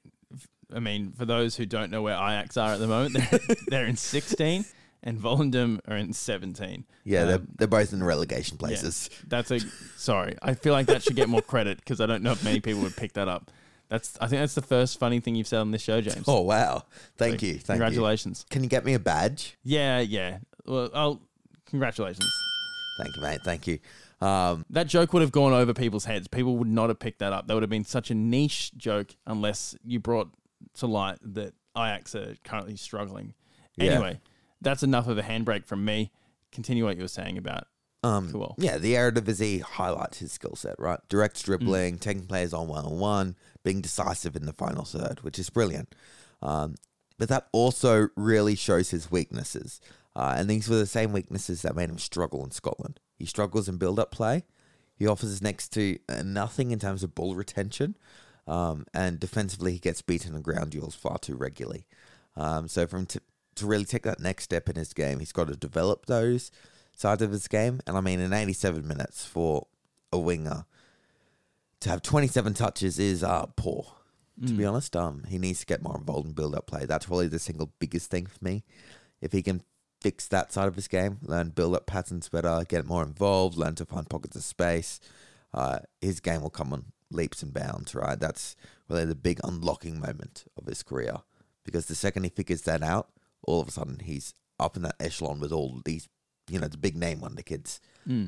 I mean, for those who don't know where Ajax are at the moment, <laughs> they're, they're in 16 and Volendam are in 17. yeah, they're, Um, they're both in relegation Yeah, places. that's a <laughs> sorry. I feel like that should get more credit because I don't know if many people would pick that up. That's I think that's the first funny thing you've said on this show, James. Oh wow! Thank So, you. Thank congratulations. You. Can you get me a badge? Yeah, yeah. Well, oh, congratulations. Thank you, mate. Thank you. Um, That joke would have gone over people's heads. People would not have picked that up. That would have been such a niche joke unless you brought to light that Ajax are currently struggling. Yeah. Anyway, that's enough of a handbrake from me. Continue what you were saying about um, Cool. Yeah, the Eredivisie highlights his skill set, right? Direct Mm. dribbling, taking players on one on one, being decisive in the final third, which is brilliant. Um, but that also really shows his weaknesses. Uh, and these were the same weaknesses that made him struggle in Scotland. He struggles in build up play. He offers next to nothing in terms of ball retention. Um, and defensively, he gets beaten in ground duels far too regularly. Um, so, for him to, really take that next step in his game, he's got to develop those sides of his game. And I mean, in 87 minutes for a winger to have 27 touches is uh, poor. To be honest, um, he needs to get more involved in build-up play. That's probably the single biggest thing for me. If he can fix that side of his game, learn build-up patterns better, get more involved, learn to find pockets of space, uh, his game will come on leaps and bounds. Right, that's really the big unlocking moment of his career. Because the second he figures that out, all of a sudden he's up in that echelon with all these, you know, the big name wonder kids.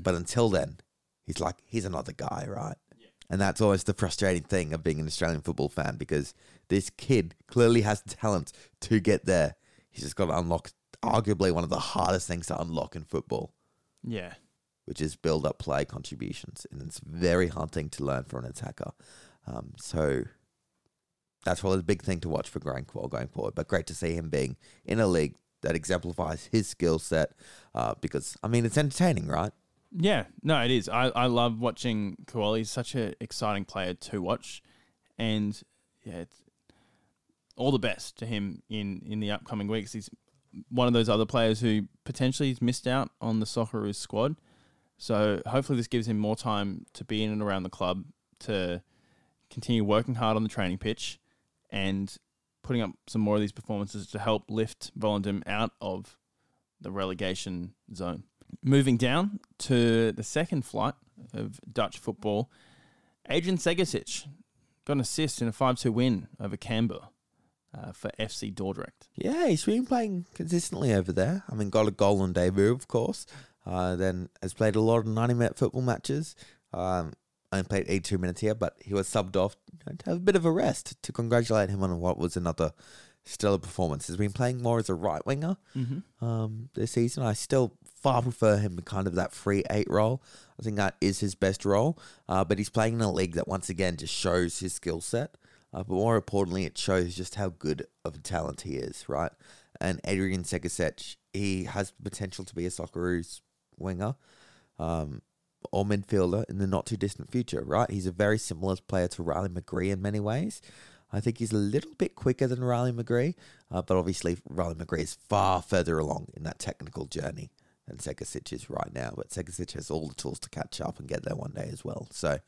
But until then, he's like he's another guy, right? Yeah. And that's always the frustrating thing of being an Australian football fan because this kid clearly has talent to get there. He's just got to unlock arguably one of the hardest things to unlock in football, yeah. which is build up play contributions. And it's a very hard thing to learn for an attacker. Um, so that's probably the big thing to watch for Garang Kuol going forward. But great to see him being in a league that exemplifies his skill set uh, because, I mean, it's entertaining, right? Yeah, no, it is. I, I love watching Koali. He's such an exciting player to watch. And yeah, it's all the best to him in, in the upcoming weeks. He's one of those other players who potentially has missed out on the Socceroos squad. So hopefully this gives him more time to be in and around the club to continue working hard on the training pitch and putting up some more of these performances to help lift Volendam out of the relegation zone. Moving down to the second flight of Dutch football, Adrian Segecic got an assist in a 5 2 win over Cambuur uh, for FC Dordrecht. Yeah, he's been playing consistently over there. I mean, got a goal on debut, of course. Uh, then has played a lot of 90 minute football matches. Um, only played 82 minutes here, but he was subbed off to have a bit of a rest to congratulate him on what was another stellar performance. He's been playing more as a right winger um, this season. I still far prefer him in kind of that free eight role. I think that is his best role. Uh, but he's playing in a league that once again just shows his skill set. Uh, but more importantly, it shows just how good of a talent he is, right? And Adrian Segecic, he has potential to be a Socceroos winger um, or midfielder in the not too distant future, right? He's a very similar player to Riley McGree in many ways. I think he's a little bit quicker than Riley McGree, uh, but obviously Riley McGree is far further along in that technical journey than Segecic is right now. But Segecic has all the tools to catch up and get there one day as well. So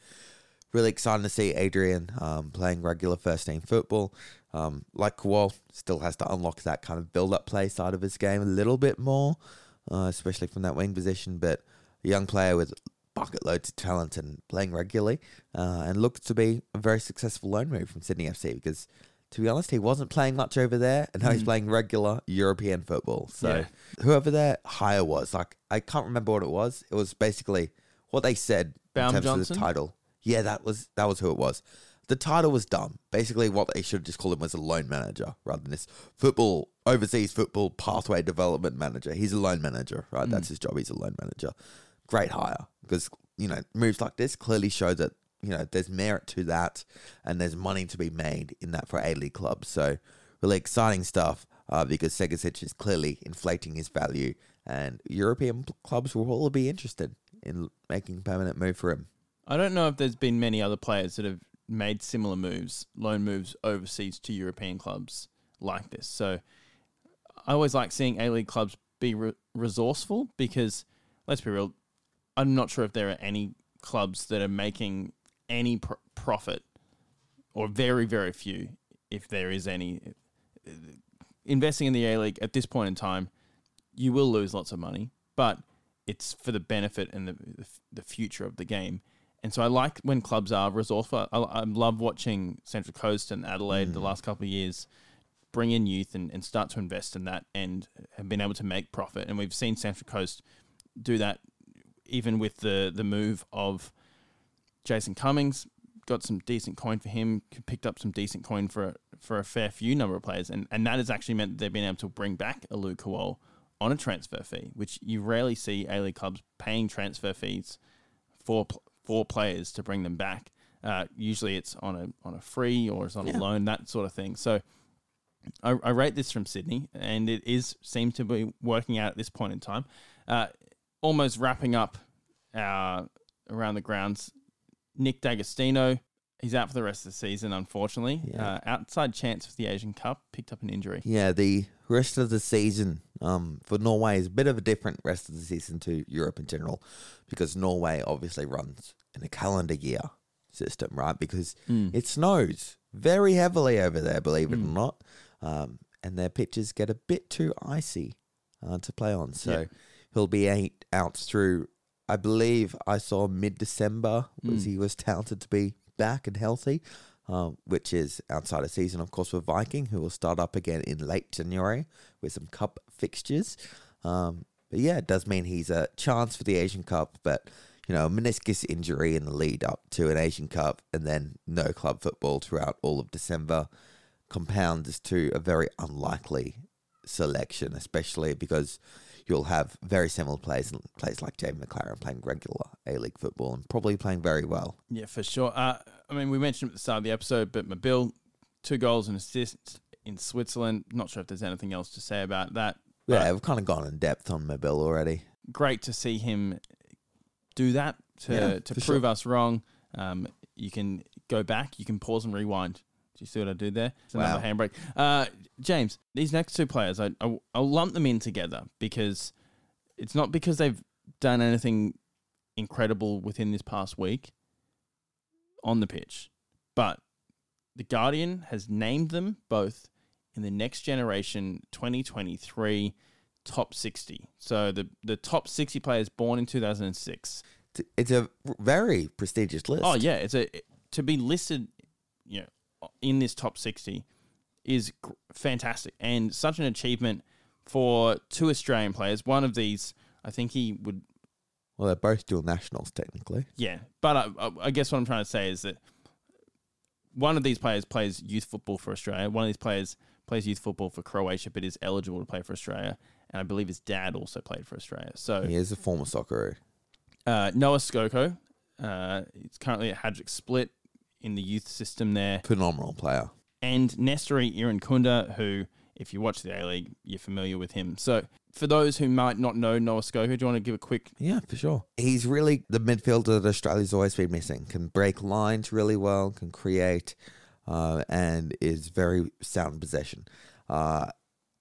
really exciting to see Adrian um, playing regular first team football. Um, like Kuol, still has to unlock that kind of build up play side of his game a little bit more, uh, especially from that wing position. But a young player with bucket loads of talent and playing regularly, uh, and looks to be a very successful loan move from Sydney FC because. To be honest, he wasn't playing much over there, and now he's playing regular European football. So, Yeah. whoever their hire was, like I can't remember what it was. It was basically what they said Baum in terms Johnson? of the title. Yeah, that was that was who it was. The title was dumb. Basically, what they should have just called him was a loan manager rather than this football overseas football pathway development manager. He's a loan manager, right? That's his job. He's a loan manager. Great hire because you know moves like this clearly show that you know there's merit to that and there's money to be made in that for A League clubs. So really exciting stuff uh, because Segecic is clearly inflating his value, and European clubs will all be interested in making permanent move for him. I don't know if there's been many other players that have made similar moves, loan moves overseas to European clubs like this. So I always like seeing A League clubs be re- resourceful because, let's be real, I'm not sure if there are any clubs that are making any pr- profit, or very, very few, if there is any. Investing in the A League at this point in time, you will lose lots of money, but it's for the benefit and the the, future of the game. And so I like when clubs are resourceful. I, I love watching Central Coast and Adelaide Mm. the last couple of years bring in youth and, and start to invest in that and have been able to make profit. And we've seen Central Coast do that even with the, the move of Jason Cummings. Got some decent coin for him, picked up some decent coin for for a fair few number of players, and, and that has actually meant that they've been able to bring back Alou Kuol on a transfer fee, which you rarely see A League clubs paying transfer fees for for players to bring them back. Uh, usually it's on a on a free or it's on a loan, that sort of thing. So I, I rate this from Sydney, and it is seems to be working out at this point in time. Uh, almost wrapping up our around the grounds. Nick D'Agostino, he's out for the rest of the season, unfortunately. Yeah. Uh, outside chance for the Asian Cup, picked up an injury. Yeah, the rest of the season um, for Norway is a bit of a different rest of the season to Europe in general because Norway obviously runs in a calendar year system, right? Because it snows very heavily over there, believe it or not. Um, and their pitches get a bit too icy uh, to play on. So Yeah. he'll be eight out through, I believe I saw mid December was he was touted to be back and healthy um, which is outside of season, of course, for Viking, who will start up again in late January with some cup fixtures. Um, but yeah, it does mean he's a chance for the Asian Cup, but you know, a meniscus injury in the lead up to an Asian Cup and then no club football throughout all of December compounds to a very unlikely selection, especially because you'll have very similar players, players like Jamie Maclaren playing regular A League football and probably playing very well. Yeah, for sure. Uh, I mean, we mentioned at the start of the episode, but Mabil, two goals and assists in Switzerland. Not sure if there's anything else to say about that. Yeah, we've kind of gone in depth on Mabil already. great to see him do that to Yeah, to prove sure. us wrong. Um, you can go back, you can pause and rewind. Do you see what I did there? It's another Wow. handbrake. Uh, James, these next two players, I, I I'll lump them in together because it's not because they've done anything incredible within this past week on the pitch, but the Guardian has named them both in the next generation 2023 top 60. So the the top 60 players born in 2006. It's- It's a very prestigious list. Oh yeah, it's a to be listed, you know, in this top 60 is gr- fantastic and such an achievement for two Australian players. One of these, I think he would Well, they're both dual nationals, technically. Yeah, but I, I, I guess what I'm trying to say is that one of these players plays youth football for Australia. One of these players plays youth football for Croatia, but is eligible to play for Australia. And I believe his dad also played for Australia. So He is a former Socceroo. uh, Noah Skoko, uh, he's currently at Hajduk Split in the youth system there, Phenomenal player. and Nestory Irankunda, who, if you watch the A League, you're familiar with him. So for those who might not know Noah Skoko, do you want to give a quick Yeah, for sure. He's really the midfielder that Australia's always been missing. Can break lines really well, can create, uh, and is very sound in possession. Uh,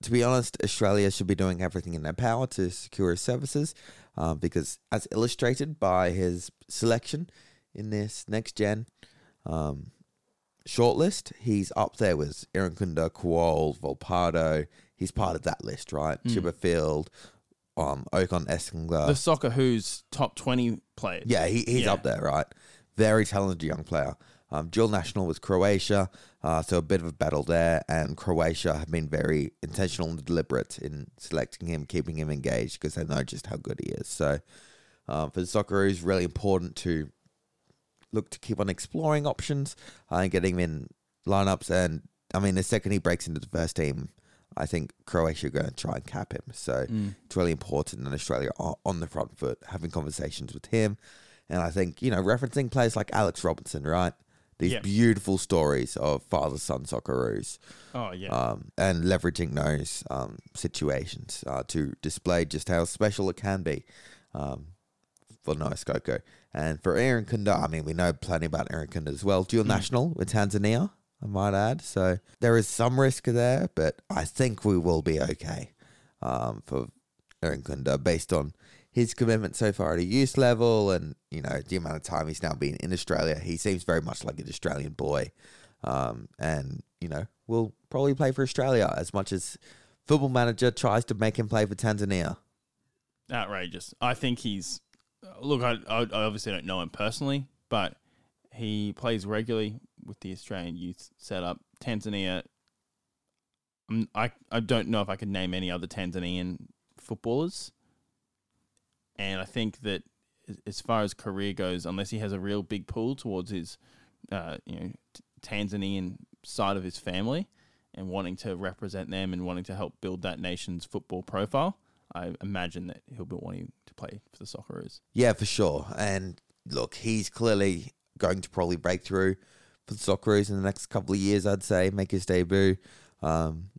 to be honest, Australia should be doing everything in their power to secure his services uh, because, as illustrated by his selection in this next gen um, shortlist, he's up there with Irankunda, Kuol, Volpato. He's part of that list, right? Chipperfield, um, Ocon Escangler. the Soccer Who's top 20 players? Yeah, he, he's Yeah. up there, right? Very talented young player. Um, dual national with Croatia, uh, so a bit of a battle there. And Croatia have been very intentional and deliberate in selecting him, keeping him engaged because they know just how good he is. So um, for the Socceroos, really important to look to keep on exploring options uh, and getting him in lineups. And I mean, the second he breaks into the first team, I think Croatia are going to try and cap him. So it's really important that Australia are on the front foot, having conversations with him. And I think, you know, referencing players like Alex Robinson, right? These Yeah. beautiful stories of father son Socceroos Oh, yeah. um, and leveraging those um, situations uh, to display just how special it can be um, for Nice Skoko. And for Irankunda, I mean, we know plenty about Irankunda as well. Dual national with Tanzania, I might add. So there is some risk there, but I think we will be okay um, for Irankunda based on his commitment so far at a youth level and, you know, the amount of time he's now been in Australia. He seems very much like an Australian boy. Um, and, you know, will probably play for Australia as much as Football Manager tries to make him play for Tanzania. outrageous. I think he's look. I, I obviously don't know him personally, but he plays regularly with the Australian youth setup. Tanzania, I I don't know if I could name any other Tanzanian footballers, and I think that as- far as career goes, unless he has a real big pull towards his, uh, you know, Tanzanian side of his family, and wanting to represent them and wanting to help build that nation's football profile, I imagine that he'll be wanting to play for the Socceroos. Yeah, for sure. And look, he's clearly going to probably break through for the Socceroos in the next couple of years. I'd say make his debut. Um,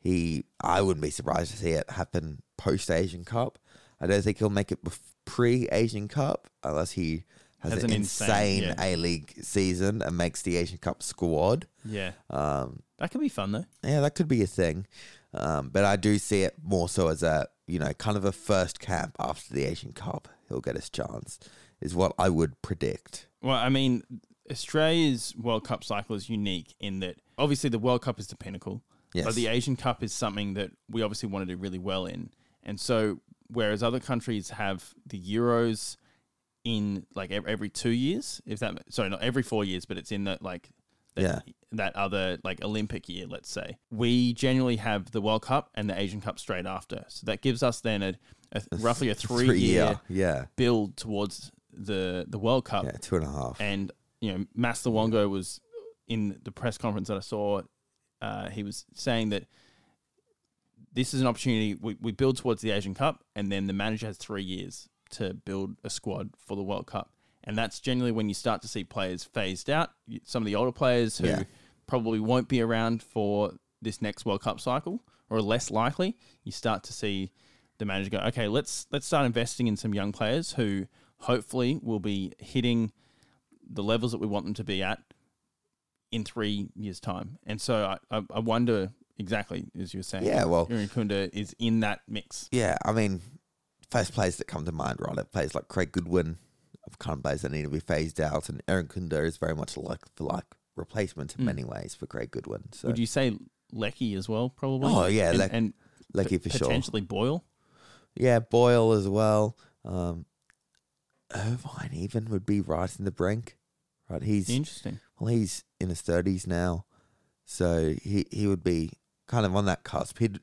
he, I wouldn't be surprised to see it happen post Asian Cup. I don't think he'll make it pre Asian Cup unless he has, Has an, an insane, insane- yeah. A League season and makes the Asian Cup squad. Yeah, Um, that could be fun though. yeah, that could be a thing. Um, but I do see it more so as a, you know, kind of a first camp after the Asian Cup. He'll get his chance, is what I would predict. Well, I mean, Australia's World Cup cycle is unique in that obviously the World Cup is the pinnacle, Yes. but the Asian Cup is something that we obviously want to do really well in. And so, whereas other countries have the Euros in like every two years, if that sorry, not every four years, but it's in that like that, Yeah. that other like Olympic year, let's say. We generally have the World Cup and the Asian Cup straight after, so that gives us then a, a roughly a three, year Yeah. build towards the the World Cup. Yeah, two and a half. And you know, Master Wongo was in the press conference that I saw. Uh, he was saying that this is an opportunity. We, we build towards the Asian Cup, and then the manager has three years to build a squad for the World Cup. And that's generally when you start to see players phased out. Some of the older players who Yeah. probably won't be around for this next World Cup cycle, or less likely, you start to see the manager go, okay, let's let's start investing in some young players who hopefully will be hitting the levels that we want them to be at in three years' time. And so I, I, wonder exactly as you were saying. Yeah, well- Irankunda is in that mix. yeah, I mean, first players that come to mind, right? Players like Craig Goodwin, of kind of players that need to be phased out, and Irankunda is very much like for like replacement in many ways for Craig Goodwin. So. Would you say Leckie as well, probably? Oh, yeah, and, Leck- and Leckie for sure. potentially Boyle. Yeah, Boyle as well. Um, Irvine even would be right in the brink. Right, he's Interesting. well, he's in his thirties now, so he he would be kind of on that cusp. He'd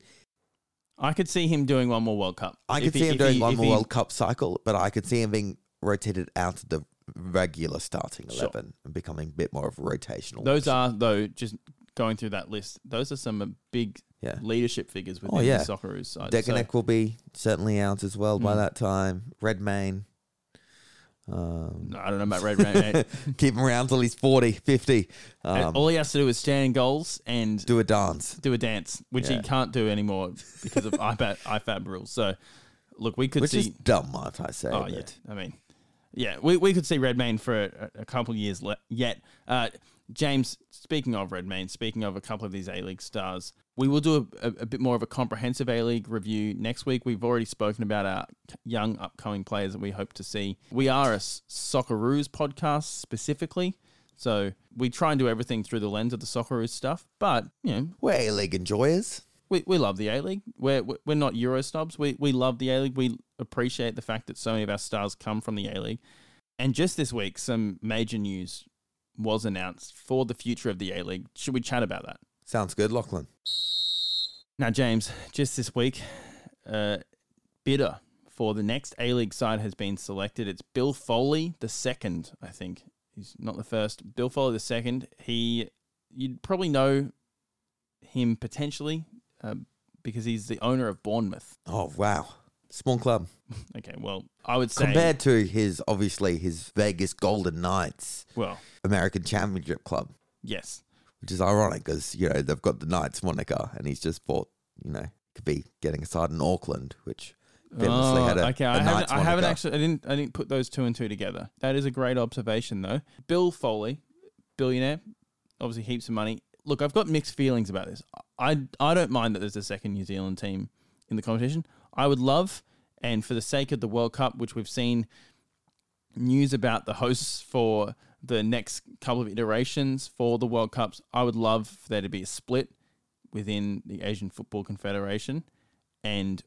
I could see him doing one more World Cup. I If could he- see him doing he- one more he- World Cup cycle, but I could see him being rotated out of the regular starting Sure. eleven and becoming a bit more of a rotational. Those are though just going through that list. Those are some uh, big Yeah. leadership figures within Oh, yeah. the Socceroos side. Degenek will be certainly out as well by Mm. that time. Redmayne. Um, no, I don't know about Red Rain. <laughs> keep him around till he's 40, 50. Um, All he has to do is stand in goals and do a dance. do a dance, which Yeah. he can't do anymore because of <laughs> IFAB, IFAB rules. So, look, we could Which see. is dumb, if I say. oh but yeah, I mean, yeah, we, we could see Redmayne for a, a couple of years le- yet. Uh, James, speaking of Redmayne, speaking of a couple of these A League stars, we will do a, a, a bit more of a comprehensive A League review next week. We've already spoken about our young upcoming players that we hope to see. We are a Socceroos podcast specifically. So we try and do everything through the lens of the Socceroos stuff, but you know We're A League enjoyers. We, we love the A League. We're we're not Euro snobs. We we love the A League. We appreciate the fact that so many of our stars come from the A League. And just this week, some major news was announced for the future of the A League. Should we chat about that? Sounds good, Lachlan. Now, James, just this week, uh, bidder for the next A League side has been selected. It's Bill Foley the second, I think. He's not the first. Bill Foley the second. He, you'd probably know him potentially uh, because he's the owner of Bournemouth. Oh, wow. Small club. <laughs> Okay, well, I would say Compared to his, obviously, his Vegas Golden Knights well, American Championship club, yes, which is ironic because, you know, they've got the Knights moniker and he's just bought, you know, could be getting a side in Auckland, which famously Oh, had a, okay. a I haven't, Knights I haven't actually. I didn't. I didn't put those two and two together. That is a great observation, though. Bill Foley, billionaire, obviously heaps of money. Look, I've got mixed feelings about this. I I don't mind that there's a second New Zealand team in the competition. I would love, and for the sake of the World Cup, which we've seen news about the hosts for the next couple of iterations for the World Cups, I would love for there to be a split within the Asian Football Confederation and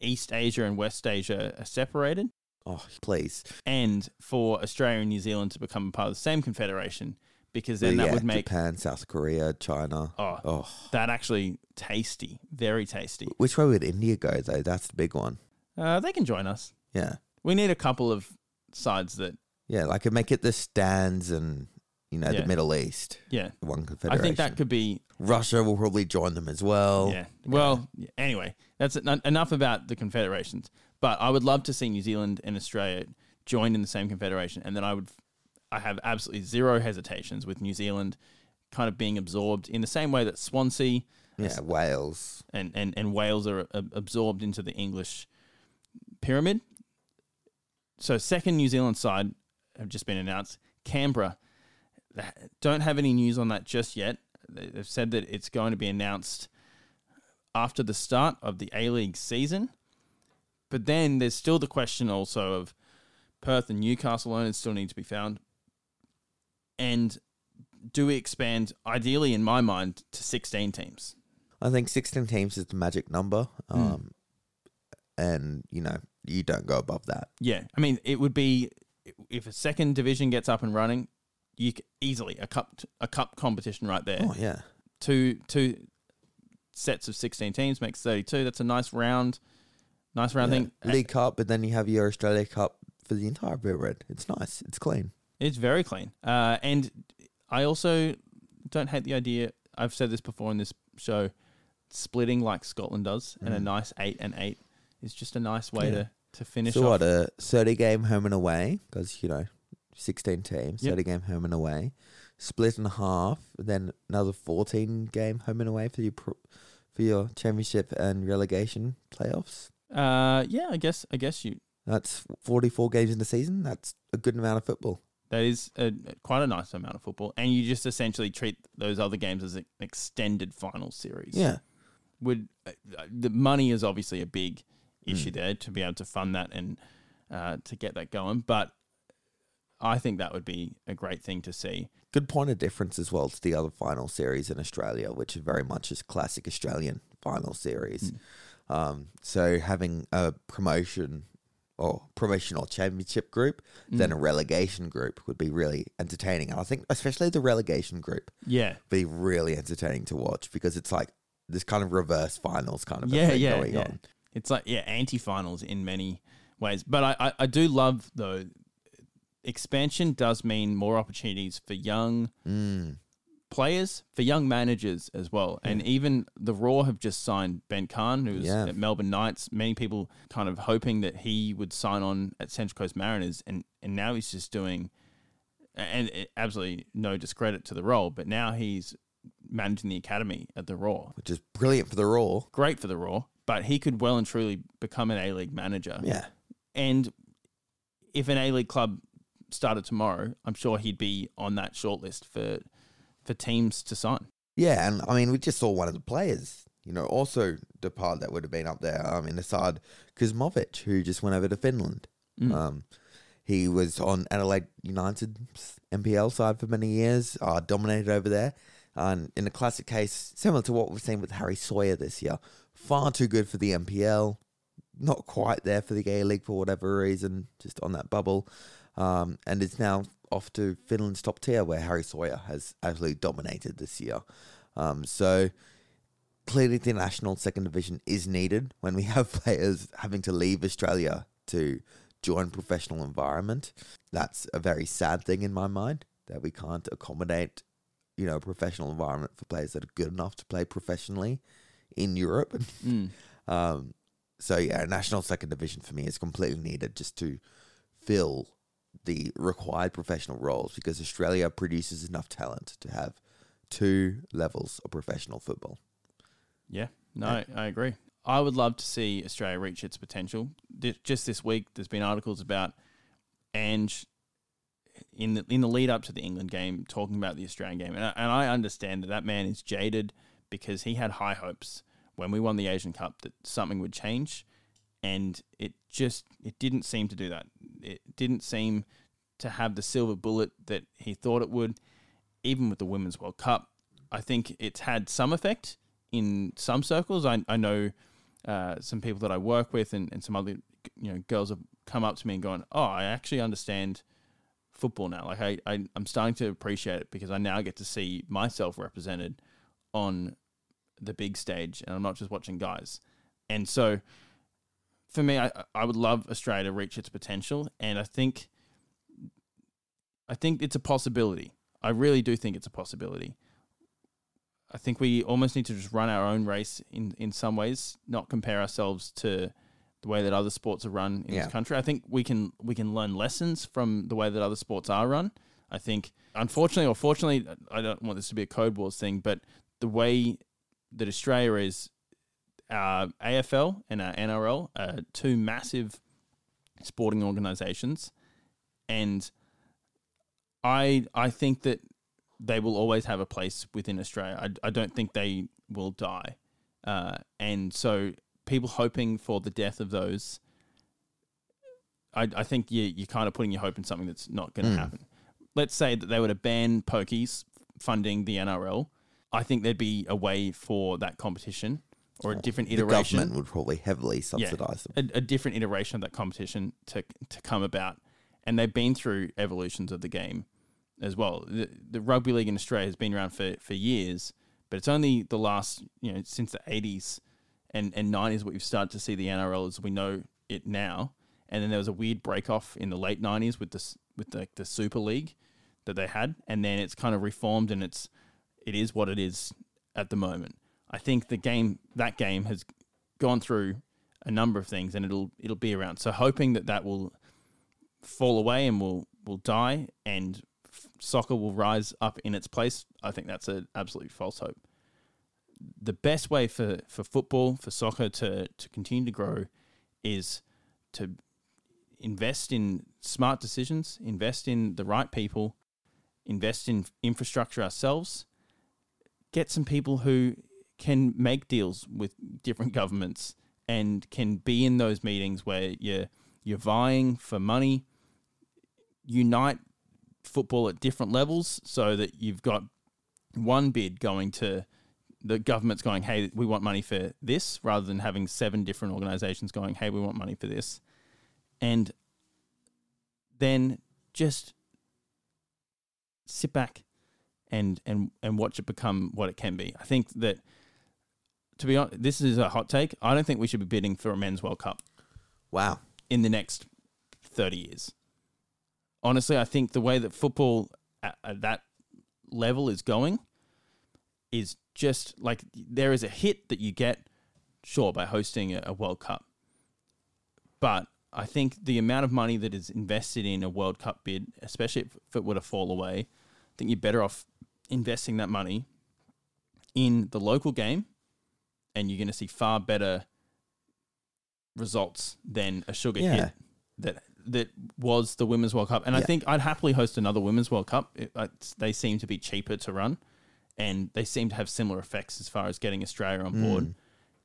East Asia and West Asia are separated. Oh, please. and for Australia and New Zealand to become a part of the same confederation because then that Yeah, would make Japan, South Korea, China. oh, Oh. that actually tasty, very tasty. Which way would India go though? That's the big one. Uh, they can join us. Yeah. We need a couple of sides that, Yeah, like it make it the stands and you know Yeah. the Middle East. yeah. One confederation. I think that could be Russia will probably join them as well. Yeah. Well, yeah, anyway, that's enough about the confederations. But I would love to see New Zealand and Australia join in the same confederation, and then I would, I have absolutely zero hesitations with New Zealand kind of being absorbed in the same way that Swansea Yeah, Wales. and, and, and Wales are uh, absorbed into the English pyramid. So, second New Zealand side have just been announced. Canberra don't have any news on that just yet. They- They've said that it's going to be announced after the start of the A League season. But then there's still the question also of Perth and Newcastle owners still need to be found. And do we expand, ideally, in my mind, to 16 teams? I think 16 teams is the magic number. Hmm. Um, And, you know, you don't go above that. Yeah, I mean, it would be if a second division gets up and running, you easily a cup a cup competition right there. Oh, yeah. Two two sets of sixteen teams makes thirty two. That's a nice round, nice round Yeah. thing. League Cup, but then you have your Australia Cup for the entire period. It's nice. It's clean. It's very clean. Uh, and I also don't hate the idea. I've said this before in this show, splitting like Scotland does, and a nice eight and eight is just a nice way Mm. Yeah. to to finish So off. what, a 30 game home and away, because, you know, 16 teams, Yep. 30 game home and away, split in half, then another 14 game home and away for your, pro- for your championship and relegation playoffs. Uh, yeah, I guess I guess you That's 44 games in the season. That's a good amount of football. That is a, quite a nice amount of football, and you just essentially treat those other games as an extended final series. Yeah. would uh, the money is obviously a big issue Mm. there to be able to fund that and uh, to get that going, but I think that would be a great thing to see. Good point of difference as well to the other final series in Australia, which is very much is classic Australian final series. Um, so having a promotion or promotion or championship group, then a relegation group would be really entertaining. And I think especially the relegation group Yeah, be really entertaining to watch because it's like this kind of reverse finals kind of yeah, thing yeah, going yeah. on. It's like yeah, anti-finals in many ways, but I, I, I do love though. Expansion does mean more opportunities for young Mm. Players, for young managers as well. And even the Roar have just signed Ben Khan, who's Yeah. at Melbourne Knights. Many people kind of hoping that he would sign on at Central Coast Mariners, and and now he's just doing, and eh, absolutely no discredit to the role, but now he's managing the academy at the Roar. Which is brilliant for the Roar. Great for the Roar, but he could well and truly become an A League manager. Yeah. And if an A League club started tomorrow, I'm sure he'd be on that shortlist for for teams to sign. Yeah, and I mean, we just saw one of the players, you know, also depart that would have been up there. Um, in Asad Kuzmovic, who just went over to Finland. Um, he was on Adelaide United's NPL side for many years, uh, dominated over there. And in a classic case, similar to what we've seen with Harry Sawyer this year, far too good for the NPL, not quite there for the A League for whatever reason, just on that bubble. Um, and is now off to Finland's top tier, where Harry Sawyer has absolutely dominated this year. Um, so clearly, the national second division is needed when we <laughs> have players having to leave Australia to join professional environment. That's a very sad thing in my mind that we can't accommodate, you know, a professional environment for players that are good enough to play professionally in Europe. <laughs> Um, so yeah, a national second division for me is completely needed just to fill the required professional roles because Australia produces enough talent to have two levels of professional football. Yeah, no, I agree. I would love to see Australia reach its potential. Just this week, there's been articles about Ange in the in the lead up to the England game talking about the Australian game, and I, and I understand that that man is jaded because he had high hopes when we won the Asian Cup that something would change, and it just it didn't seem to do that. It didn't seem to have the silver bullet that he thought it would. Even with the Women's World Cup, I think it's had some effect in some circles. I, I know uh, some people that I work with and, and some other you know girls have come up to me and gone, "Oh, I actually understand football now. Like I, I I'm starting to appreciate it because I now get to see myself represented on the big stage, and I'm not just watching guys. And so, for me, I I would love Australia to reach its potential, and I think I think it's a possibility. I really do think it's a possibility. I think we almost need to just run our own race in, in some ways, not compare ourselves to the way that other sports are run in Yeah. this country. I think we can we can learn lessons from the way that other sports are run. I think, unfortunately or fortunately, I don't want this to be a code wars thing, but the way that Australia is, Uh, our AFL and uh, our NRL are two massive sporting organisations, and I I think that they will always have a place within Australia. I, I don't think they will die, uh, and so people hoping for the death of those. I, I think you, you're kind of putting your hope in something that's not going to hmm. happen. Let's say that they were to ban pokies funding the NRL. I think there'd be a way for that competition or a different iteration. The government would probably heavily subsidise them. a, a different iteration of that competition to to come about, and they've been through evolutions of the game as well. The, the rugby league in Australia has been around for, for years, but it's only the last you know since the eighties and and nineties we've started to see the NRL as we know it now. And then there was a weird break off in the late nineties with this with the, the Super League that they had, and then it's kind of reformed and it's it is what it is at the moment. I think the game that game has gone through a number of things and it'll it'll be around. So hoping that that will fall away and will will die and soccer will rise up in its place. I think that's an absolute false hope. The best way for, for football, for soccer to, to continue to grow is to invest in smart decisions, invest in the right people, invest in infrastructure ourselves, get some people who can make deals with different <laughs> governments and can be in those meetings where you're you're vying for money. Unite football at different levels so that you've got one bid going to the government's going, hey, we want money for this, rather than having seven different organizations going, hey, we want money for this. And then just sit back and and and watch it become what it can be. I think that to be honest, this is a hot take. I don't think we should be bidding for a men's World Cup Wow. in the next 30 years. Honestly, I think the way that football at, at that level is going is just like there is a hit that you get, sure, by hosting a, a World Cup. But I think the amount of money that is invested in a World Cup bid, especially if, if it were to fall away, I think you're better off investing that money in the local game and you're going to see far better results than a sugar Yeah. hit that that was the Women's World Cup. And I think I'd happily host another Women's World Cup. It, they seem to be cheaper to run, and they seem to have similar effects as far as getting Australia on board. Mm.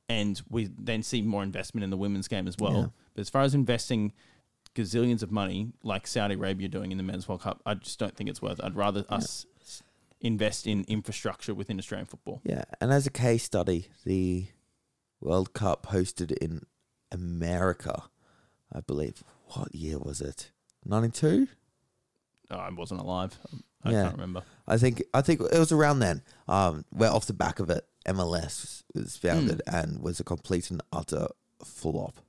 And we then see more investment in the women's game as well. Yeah. But as far as investing gazillions of money like Saudi Arabia doing in the Men's World Cup, I just don't think it's worth it. I'd rather us invest in infrastructure within Australian football. Yeah, and as a case study, the World Cup hosted in America, I believe. What year was it? Ninety two. Oh, I wasn't alive. I Yeah. can't remember. I think I think it was around then. Um, where off the back of it, MLS was founded and was a complete and utter flop.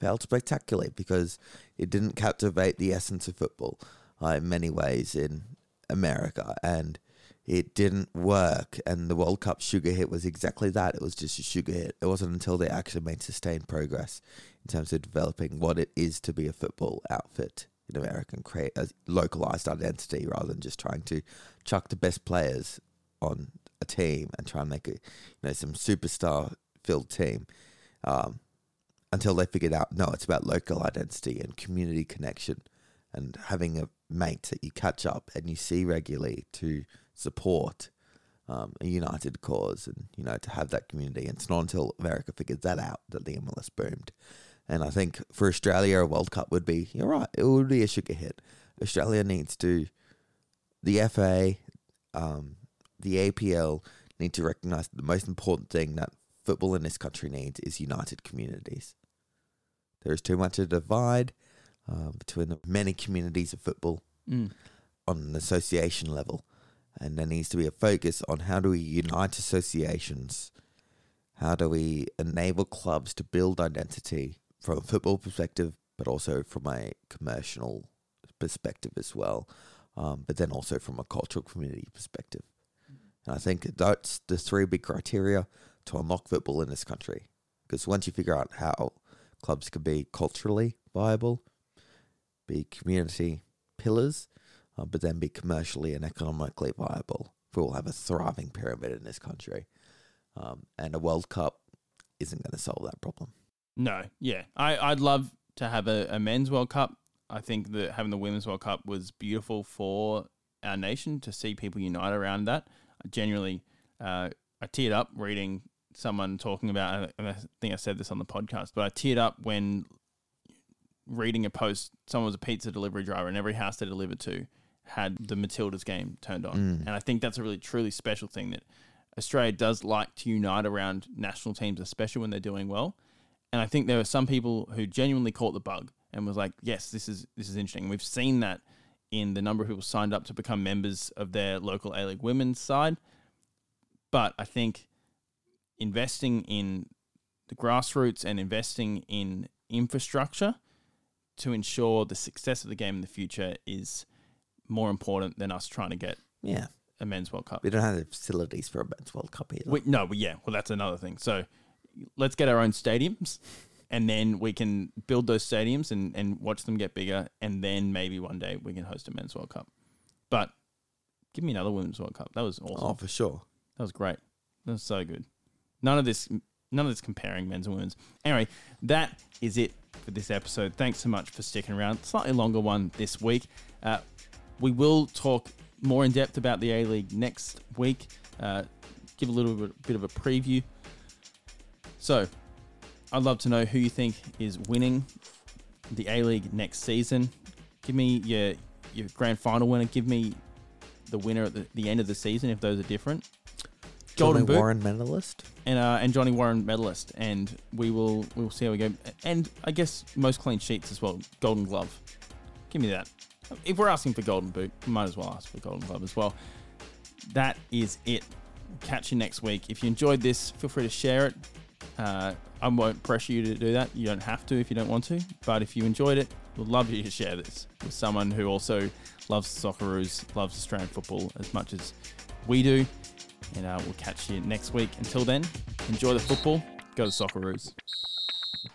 Failed spectacularly because it didn't captivate the essence of football uh, in many ways in America, and it didn't work. And the World Cup sugar hit was exactly that. It was just a sugar hit. It wasn't until they actually made sustained progress in terms of developing what it is to be a football outfit in America and create a localized identity rather than just trying to chuck the best players on a team and try and make a you know some superstar filled team. Um, until they figured out no, it's about local identity and community connection and having a mate that you catch up and you see regularly to support um, a united cause and you know to have that community. And it's not until America figured that out that the MLS boomed. And I think for Australia, a World Cup would be you're right. It would be a sugar hit. Australia needs to the FA, um, the APL need to recognise the most important thing that football in this country needs is united communities. there is too much a divide uh, between the many communities of football Mm. on an association level. And there needs to be a focus on how do we unite associations? How do we enable clubs to build identity from a football perspective, but also from a commercial perspective as well, um, but then also from a cultural community perspective. And I think that's the three big criteria to unlock football in this country. Because once you figure out how clubs can be culturally viable, be community pillars, uh, but then be commercially and economically viable, we will have a thriving pyramid in this country. Um, and a World Cup isn't going to solve that problem. No, yeah, I I'd love to have a, a men's World Cup. I think that having the women's World Cup was beautiful for our nation to see people unite around that. I genuinely, uh, I teared up reading someone talking about. And I think I said this on the podcast, but I teared up when reading a post. Someone was a pizza delivery driver, and every house they delivered to had the Matildas game turned on. Mm. And I think that's a really truly special thing that Australia does like to unite around national teams, especially when they're doing well. And I think there were some people who genuinely caught the bug and was like, "Yes, this is this is interesting." We've seen that in the number of people signed up to become members of their local A League women's side. But I think investing in the grassroots and investing in infrastructure to ensure the success of the game in the future is more important than us trying to get Yeah. a men's World Cup. We don't have the facilities for a men's World Cup either. We, no, but yeah, well, that's another thing. So let's get our own stadiums, and then we can build those stadiums and, and watch them get bigger, and then maybe one day we can host a men's World Cup. But give me another women's World Cup. That was awesome. oh, for sure. That was great. That was so good. None of this, none of this comparing men's and women's. Anyway, that is it for this episode. Thanks so much for sticking around. Slightly longer one this week. Uh, we will talk more in depth about the A League next week. Uh, give a little bit, bit of a preview. So, I'd love to know who you think is winning the A League next season. Give me your your grand final winner. Give me the winner at the, the end of the season if those are different. Golden Johnny Boot Warren medalist. and uh, and Johnny Warren medalist, and we will we will see how we go. And I guess most clean sheets as well. Golden Glove, give me that. If we're asking for Golden Boot, we might as well ask for Golden Glove as well. That is it. Catch you next week. If you enjoyed this, feel free to share it. Uh, I won't pressure you to do that. You don't have to if you don't want to. But if you enjoyed it, we'd love you to share this with someone who also loves Socceroos, loves Australian football as much as we do. And uh, we'll catch you next week. Until then, enjoy the football. Go to Socceroos.